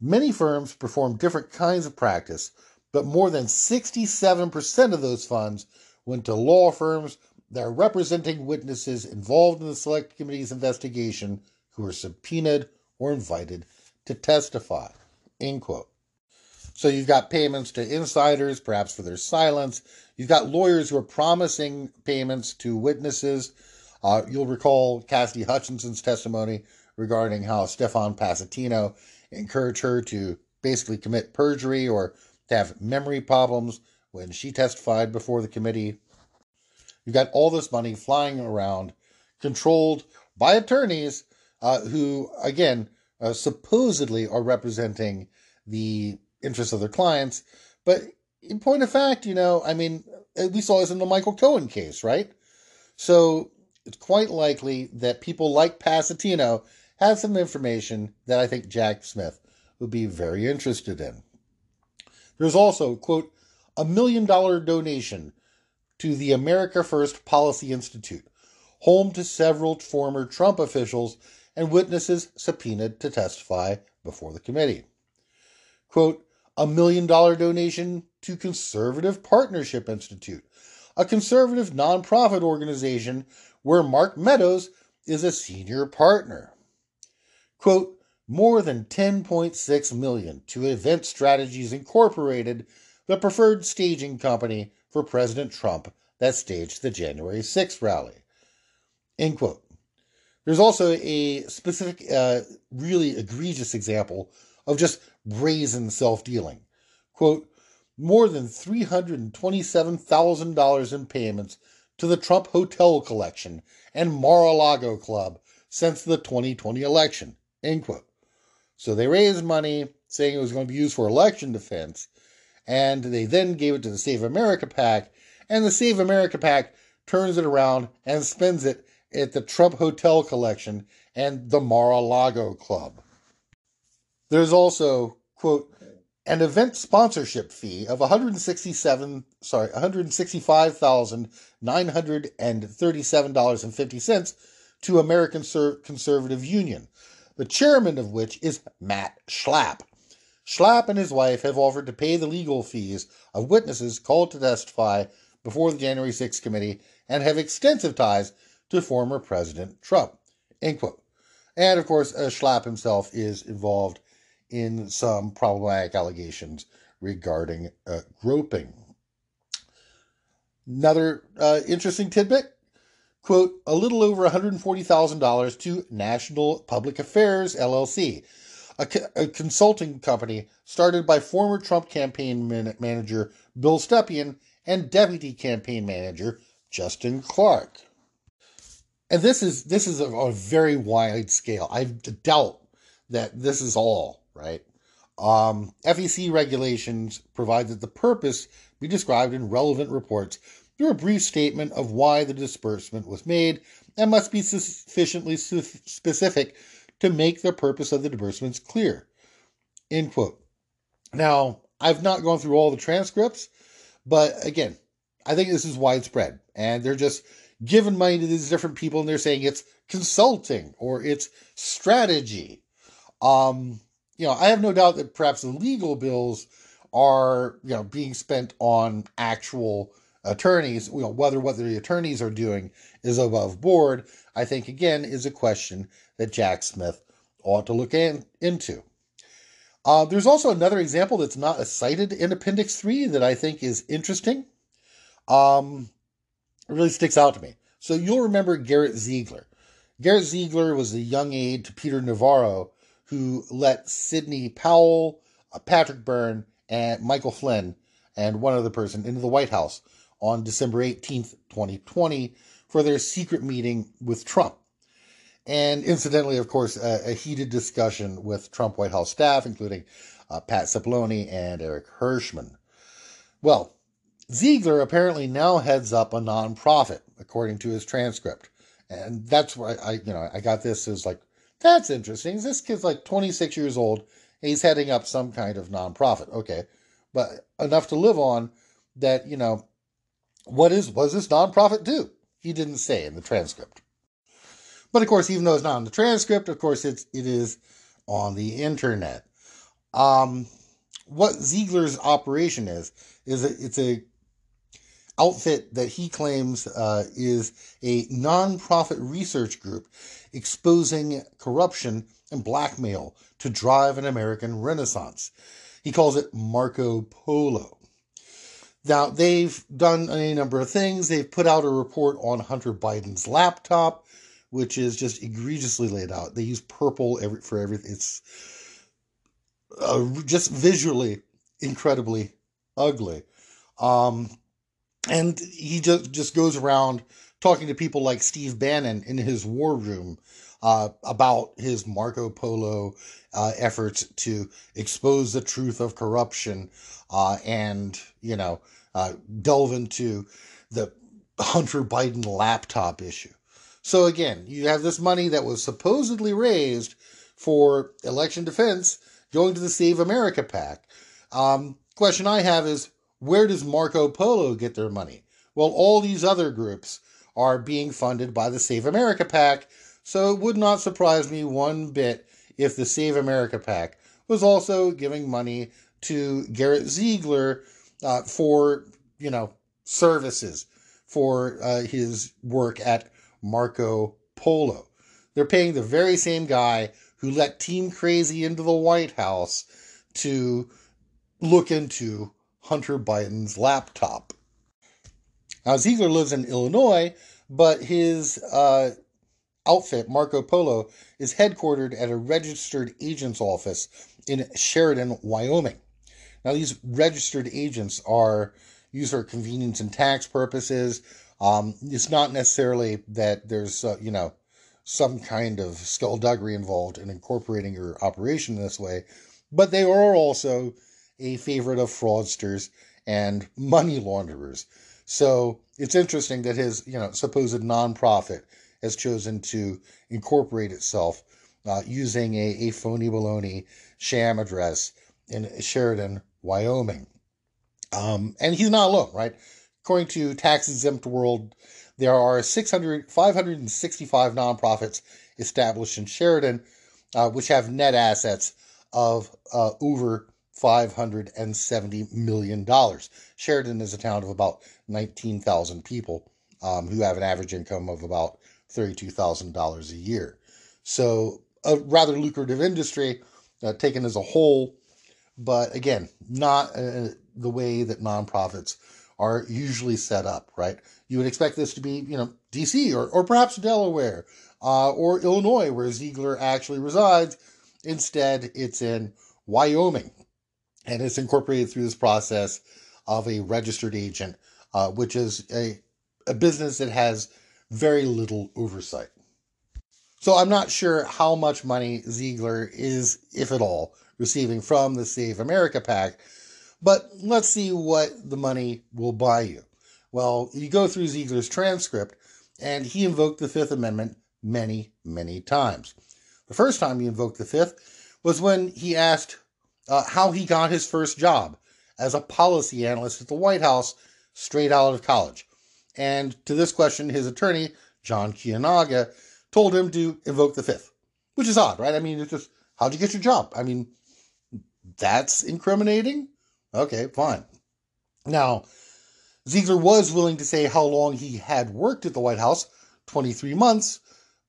Many firms perform different kinds of practice, but more than 67% of those funds went to law firms that are representing witnesses involved in the Select Committee's investigation who were subpoenaed or invited to testify. End quote. So you've got payments to insiders, perhaps for their silence. You've got lawyers who are promising payments to witnesses uh, you'll recall Cassidy Hutchinson's testimony regarding how Stefan Passantino encouraged her to basically commit perjury or to have memory problems when she testified before the committee. You've got all this money flying around, controlled by attorneys uh, who, again, uh, supposedly are representing the interests of their clients. But in point of fact, you know, I mean, we saw this in the Michael Cohen case, right? So it's quite likely that people like Passantino have some information that I think Jack Smith would be very interested in. There's also, quote, a million dollar donation to the America First Policy Institute, home to several former Trump officials and witnesses subpoenaed to testify before the committee. Quote, a million dollar donation to Conservative Partnership Institute, a conservative nonprofit organization where Mark Meadows is a senior partner. Quote, more than 10.6 million to Event Strategies Incorporated, the preferred staging company for President Trump that staged the January 6th rally. End quote. There's also a specific, uh, really egregious example of just brazen self dealing. Quote, more than $327,000 in payments to the Trump Hotel Collection and Mar a Lago Club since the 2020 election. End quote. So they raised money saying it was going to be used for election defense, and they then gave it to the Save America PAC, and the Save America PAC turns it around and spends it at the Trump Hotel Collection and the Mar-a-Lago Club. There's also, quote, an event sponsorship fee of 167 sorry $165,937.50 to American Conservative Union, the chairman of which is Matt Schlapp. Schlapp and his wife have offered to pay the legal fees of witnesses called to testify before the January 6th committee and have extensive ties to former President Trump. End quote. And of course, uh, Schlapp himself is involved in some problematic allegations regarding uh, groping. Another uh, interesting tidbit quote, a little over $140,000 to National Public Affairs LLC, a, co- a, consulting company started by former Trump campaign man- manager Bill Stepien and deputy campaign manager Justin Clark. And this is this is a, a very wide scale. I doubt that this is all right? Um, FEC regulations provide that the purpose be described in relevant reports through a brief statement of why the disbursement was made and must be sufficiently specific to make the purpose of the disbursements clear. End quote. Now, I've not gone through all the transcripts, but again, I think this is widespread, and they're just giving money to these different people, and they're saying it's consulting or it's strategy. Um, you know, I have no doubt that perhaps the legal bills are, you know, being spent on actual attorneys. You know, whether what the attorneys are doing is above board, I think again is a question that Jack Smith ought to look in, into. Uh, there's also another example that's not cited in Appendix 3 that I think is interesting. Um, really sticks out to me. So you'll remember Garrett Ziegler. Garrett Ziegler was the young aide to Peter Navarro who let Sidney Powell, uh, Patrick Byrne, and Michael Flynn, and one other person into the White House on December 18th, 2020, for their secret meeting with Trump. And incidentally, of course, a, a heated discussion with Trump White House staff, including uh, Pat Cipollone and Eric Herschmann. Well, Ziegler apparently now heads up a nonprofit, according to his transcript. And that's why I, you know, I got this as like that's interesting. This kid's like 26 years old. he's heading up some kind of nonprofit. Okay. But enough to live on that, you know, what is does this nonprofit do? He didn't say in the transcript. But of course, even though it's not in the transcript, of course it's it is on the internet. Um, what Ziegler's operation is is a, it's a outfit that he claims uh, is a nonprofit research group exposing corruption and blackmail to drive an American renaissance. He calls it Marco Polo. Now, they've done a number of things. They've put out a report on Hunter Biden's laptop, which is just egregiously laid out. They use purple every, for everything. It's uh, just visually incredibly ugly. Um, and he just just goes around talking to people like Steve Bannon in his war room uh, about his Marco Polo uh, efforts to expose the truth of corruption uh, and you know uh, delve into the Hunter Biden laptop issue. So again, you have this money that was supposedly raised for election defense going to the Save America PAC. Um, question I have is where does Marco Polo get their money? Well, all these other groups are being funded by the Save America PAC, so it would not surprise me one bit if the Save America PAC was also giving money to Garrett Ziegler uh, for, you know, services. for uh, his work at Marco Polo. They're paying the very same guy who let Team Crazy into the White House to look into Hunter Biden's laptop. Now, Ziegler lives in Illinois, but his uh, outfit, Marco Polo, is headquartered at a registered agent's office in Sheridan, Wyoming. Now, these registered agents are used for convenience and tax purposes. Um, it's not necessarily that there's, uh, you know, some kind of skullduggery involved in incorporating your operation in this way, but they are also a favorite of fraudsters and money launderers. So it's interesting that his, you know, supposed nonprofit has chosen to incorporate itself uh, using a, a phony baloney sham address in Sheridan, Wyoming. Um, and he's not alone, right? According to Tax Exempt World, there are 600, 565 nonprofits established in Sheridan, uh, which have net assets of uh, over $570 million. Sheridan is a town of about 19,000 people um, who have an average income of about $32,000 a year. So, a rather lucrative industry uh, taken as a whole, but again, not uh, the way that nonprofits are usually set up, right? You would expect this to be, you know, DC or, or perhaps Delaware uh, or Illinois, where Ziegler actually resides. Instead, it's in Wyoming, and it's incorporated through this process of a registered agent, uh, which is a, a business that has very little oversight. So I'm not sure how much money Ziegler is, if at all, receiving from the Save America PAC, but let's see what the money will buy you. Well, you go through Ziegler's transcript, and he invoked the Fifth Amendment many, many times. The first time he invoked the Fifth was when he asked uh, how he got his first job as a policy analyst at the White House straight out of college. And to this question, his attorney, John Kiyonaga, told him to invoke the fifth, which is odd, right? I mean, it's just, how'd you get your job? I mean, that's incriminating? Okay, fine. Now, Ziegler was willing to say how long he had worked at the White House 23 months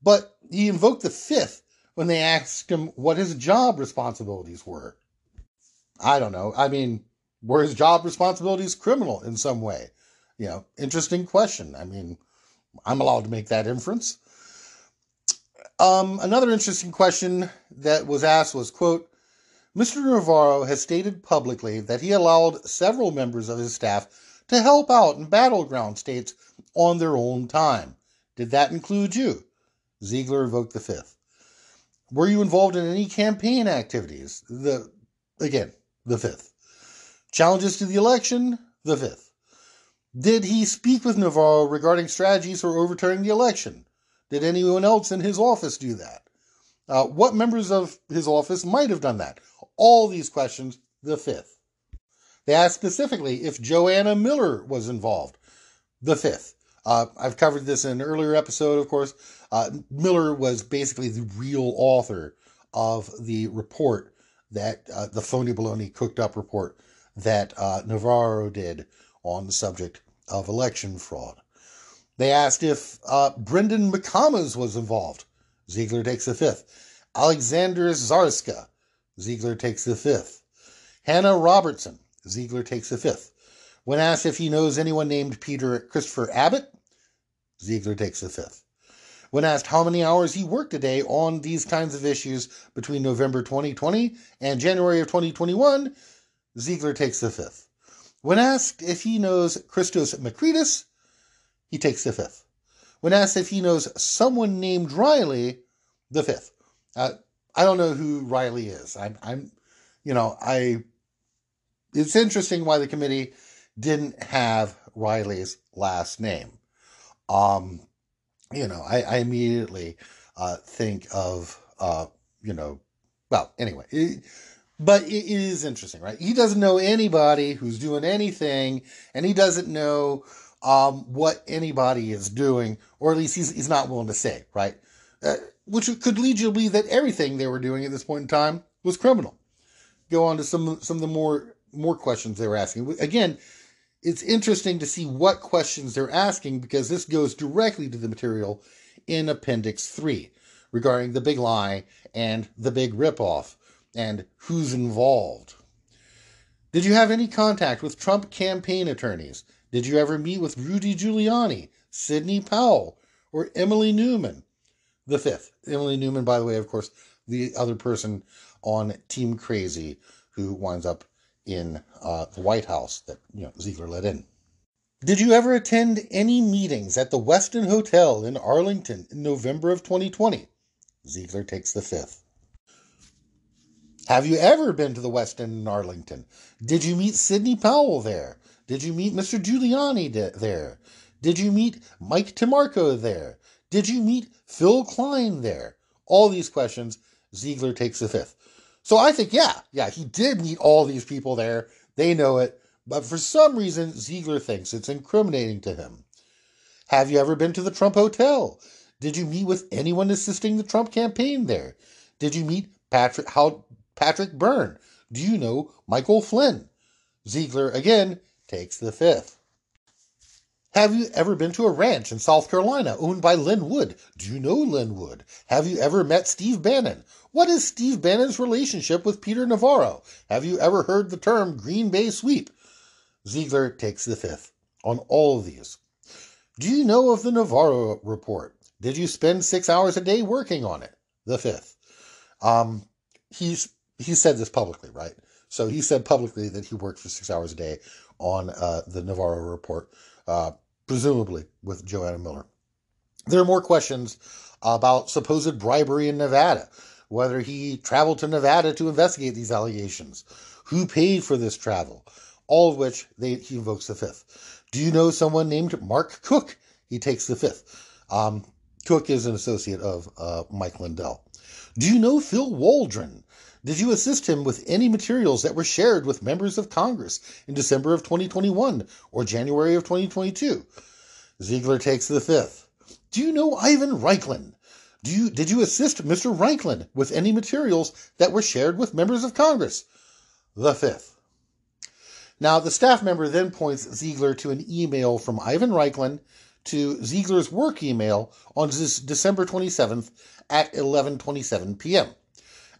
but he invoked the fifth when they asked him what his job responsibilities were. I don't know. I mean, were his job responsibilities criminal in some way? You know, interesting question. I mean, I'm allowed to make that inference. Um, another interesting question that was asked was, quote, Mr. Navarro has stated publicly that he allowed several members of his staff to help out in battleground states on their own time. Did that include you? Ziegler invoked the fifth. Were you involved in any campaign activities? The again, the fifth. Challenges to the election? The fifth. Did he speak with Navarro regarding strategies for overturning the election? Did anyone else in his office do that? Uh, what members of his office might have done that? All these questions, the fifth. They asked specifically if Joanna Miller was involved, the fifth. Uh, I've covered this in an earlier episode, of course. Uh, Miller was basically the real author of the report that uh, the phony baloney cooked up report that uh, Navarro did on the subject of election fraud. They asked if uh, Brendan McComas was involved. Ziegler takes the fifth. Alexander Zarska. Ziegler takes the fifth. Hannah Robertson. Ziegler takes the fifth. When asked if he knows anyone named Peter Christopher Abbott, Ziegler takes the fifth. When asked how many hours he worked a day on these kinds of issues between November 2020 and January of 2021, Ziegler takes the fifth. When asked if he knows Christos Makridis, he takes the fifth. When asked if he knows someone named Riley, the fifth. Uh, I don't know who Riley is. I'm, I'm, you know, I. It's interesting why the committee didn't have Riley's last name. Um, you know, I, I immediately uh, think of, uh, you know, well, anyway, it, but it is interesting, right? He doesn't know anybody who's doing anything, and he doesn't know um, what anybody is doing, or at least he's, he's not willing to say, right? Uh, which could lead you to believe that everything they were doing at this point in time was criminal. Go on to some some of the more more questions they were asking. Again, it's interesting to see what questions they're asking because this goes directly to the material in Appendix 3 regarding the big lie and the big ripoff and who's involved. Did you have any contact with Trump campaign attorneys? Did you ever meet with Rudy Giuliani, Sidney Powell, or Emily Newman? The fifth. Emily Newman, by the way, of course, the other person on Team Crazy who winds up in uh, the White House that you know Ziegler let in. Did you ever attend any meetings at the Westin Hotel in Arlington in November of 2020? Ziegler takes the fifth. Have you ever been to the Westin in Arlington? Did you meet Sidney Powell there? Did you meet Mr. Giuliani there? Did you meet Mike Timarco there? Did you meet Phil Kline there? All these questions, Ziegler takes the fifth. So I think, yeah, yeah, he did meet all these people there. They know it. But for some reason, Ziegler thinks it's incriminating to him. Have you ever been to the Trump Hotel? Did you meet with anyone assisting the Trump campaign there? Did you meet Patrick how Patrick Byrne? Do you know Michael Flynn? Ziegler again takes the fifth. Have you ever been to a ranch in South Carolina owned by Lin Wood? Do you know Lin Wood? Have you ever met Steve Bannon? What is Steve Bannon's relationship with Peter Navarro? Have you ever heard the term Green Bay sweep? Ziegler takes the fifth on all of these. Do you know of the Navarro report? Did you spend six hours a day working on it? The fifth. Um, he's he said this publicly, right? So he said publicly that he worked for six hours a day on uh, the Navarro report, uh, presumably with Joanna Miller. There are more questions about supposed bribery in Nevada, whether he traveled to Nevada to investigate these allegations, who paid for this travel, all of which they, he invokes the fifth. Do you know someone named Mark Cook? He takes the fifth. Um, Cook is an associate of uh, Mike Lindell. Do you know Phil Waldron? Did you assist him with any materials that were shared with members of Congress in December of 2021 or January of 2022? Ziegler takes the fifth. Do you know Ivan Raiklin? Do you, did you assist Mr. Raiklin with any materials that were shared with members of Congress? The fifth. Now, the staff member then points Ziegler to an email from Ivan Raiklin to Ziegler's work email on December 27th at 11:27 p.m.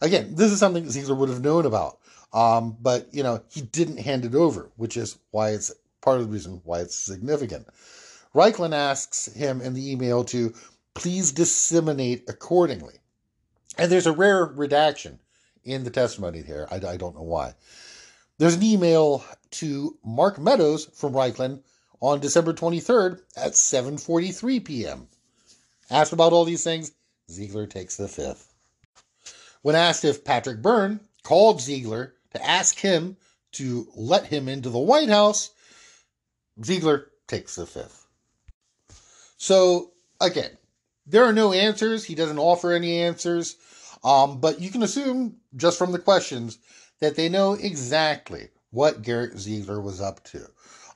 Again, this is something Ziegler would have known about, um, but you know he didn't hand it over, which is why it's part of the reason why it's significant. Reichlin asks him in the email to please disseminate accordingly, and there's a rare redaction in the testimony here. I, I don't know why. There's an email to Mark Meadows from Raiklin on December 23rd at 7:43 p.m. Asked about all these things, Ziegler takes the fifth. When asked if Patrick Byrne called Ziegler to ask him to let him into the White House, Ziegler takes the fifth. So again, there are no answers. He doesn't offer any answers. Um, but you can assume just from the questions that they know exactly what Garrett Ziegler was up to.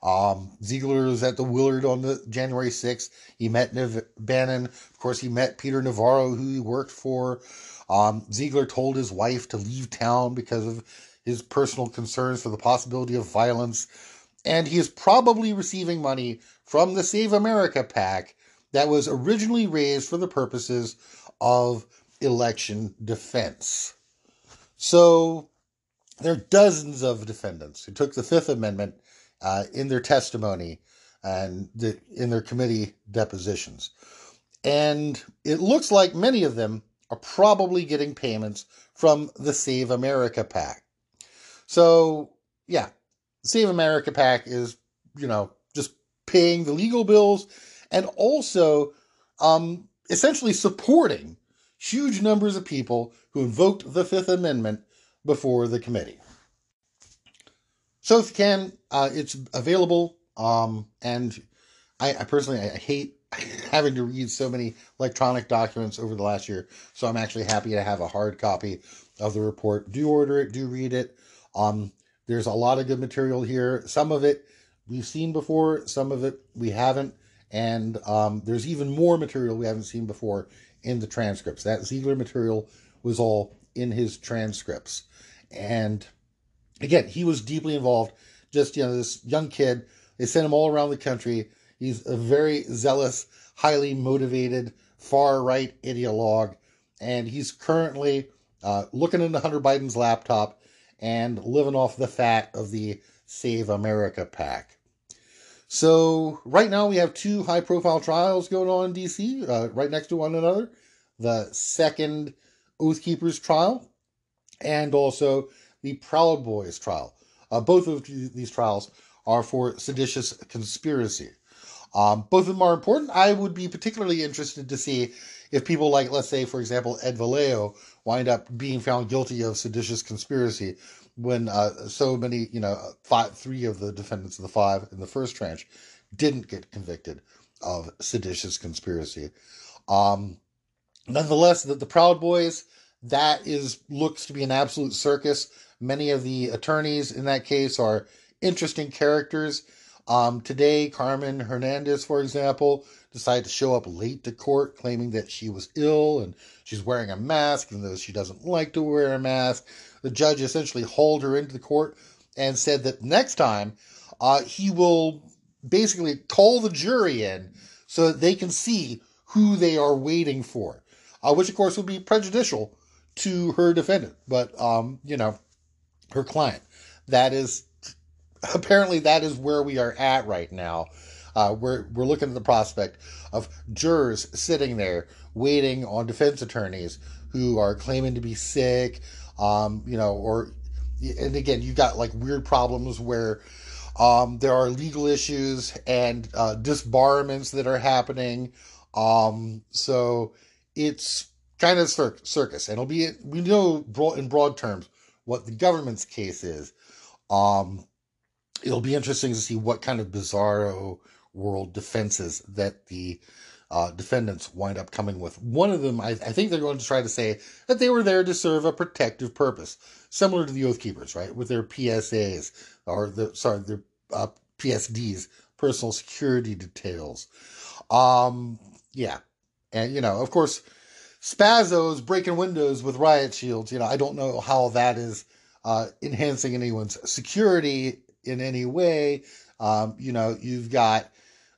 Um, Ziegler was at the Willard on the January 6th. He met Bannon. Of course, he met Peter Navarro, who he worked for. Um, Ziegler told his wife to leave town because of his personal concerns for the possibility of violence. And he is probably receiving money from the Save America PAC that was originally raised for the purposes of election defense. So there are dozens of defendants who took the Fifth Amendment uh, in their testimony and the, in their committee depositions. And it looks like many of them are probably getting payments from the Save America PAC. So, yeah, Save America PAC is, you know, just paying the legal bills and also um, essentially supporting huge numbers of people who invoked the Fifth Amendment before the committee. So if you can, uh, it's available. Um, and I, I personally I hate having to read so many electronic documents over the last year. So I'm actually happy to have a hard copy of the report. Do order it, do read it. Um, there's a lot of good material here. Some of it we've seen before, some of it we haven't. And um, there's even more material we haven't seen before in the transcripts. That Ziegler material was all in his transcripts. And again, he was deeply involved. Just, you know, this young kid They sent him all around the country. He's a very zealous, highly motivated, far right ideologue, and he's currently uh, looking into Hunter Biden's laptop and living off the fat of the Save America PAC. So, right now we have two high profile trials going on in DC, uh, right next to one another. The second Oath Keepers trial, and also the Proud Boys trial. Uh, both of these trials are for seditious conspiracy. Um, both of them are important. I would be particularly interested to see if people like, let's say, for example, Ed Vallejo wind up being found guilty of seditious conspiracy when uh, so many, you know, five, three of the defendants of the five in the first tranche didn't get convicted of seditious conspiracy. Um, nonetheless, the, the Proud Boys, that is looks to be an absolute circus. Many of the attorneys in that case are interesting characters. Um, today, Carmen Hernandez, for example, decided to show up late to court claiming that she was ill and she's wearing a mask, even though she doesn't like to wear a mask. The judge essentially hauled her into the court and said that next time uh, he will basically call the jury in so that they can see who they are waiting for, uh, which of course would be prejudicial to her defendant, but um, you know, her client. That is apparently that is where we are at right now. Uh, we're we're looking at the prospect of jurors sitting there waiting on defense attorneys who are claiming to be sick, um, you know, or and again you've got like weird problems where um, there are legal issues and uh, disbarments that are happening. Um, so it's kind of cir- circus, and it'll be we know in broad terms what the government's case is. Um, it'll be interesting to see what kind of bizarro world defenses that the uh, defendants wind up coming with. One of them, I, I, think they're going to try to say that they were there to serve a protective purpose, similar to the Oath Keepers, right? With their PSAs or the sorry, their uh, PSDs, personal security details. Um, yeah, and you know, of course, Spazos breaking windows with riot shields. You know, I don't know how that is uh, enhancing anyone's security in any way. Um, you know, you've got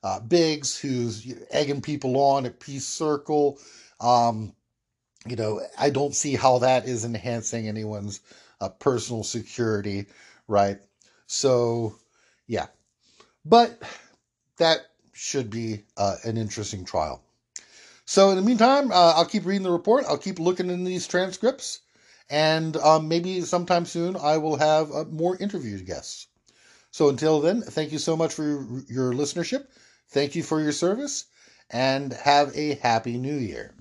uh, Biggs who's egging people on at Peace Circle. Um, you know, I don't see how that is enhancing anyone's uh, personal security, right? So, yeah. But that should be uh, an interesting trial. So, in the meantime, uh, I'll keep reading the report. I'll keep looking in these transcripts. And um, maybe sometime soon I will have uh, more interview guests. So until then, thank you so much for your, listenership. Thank you for your service and have a happy new year.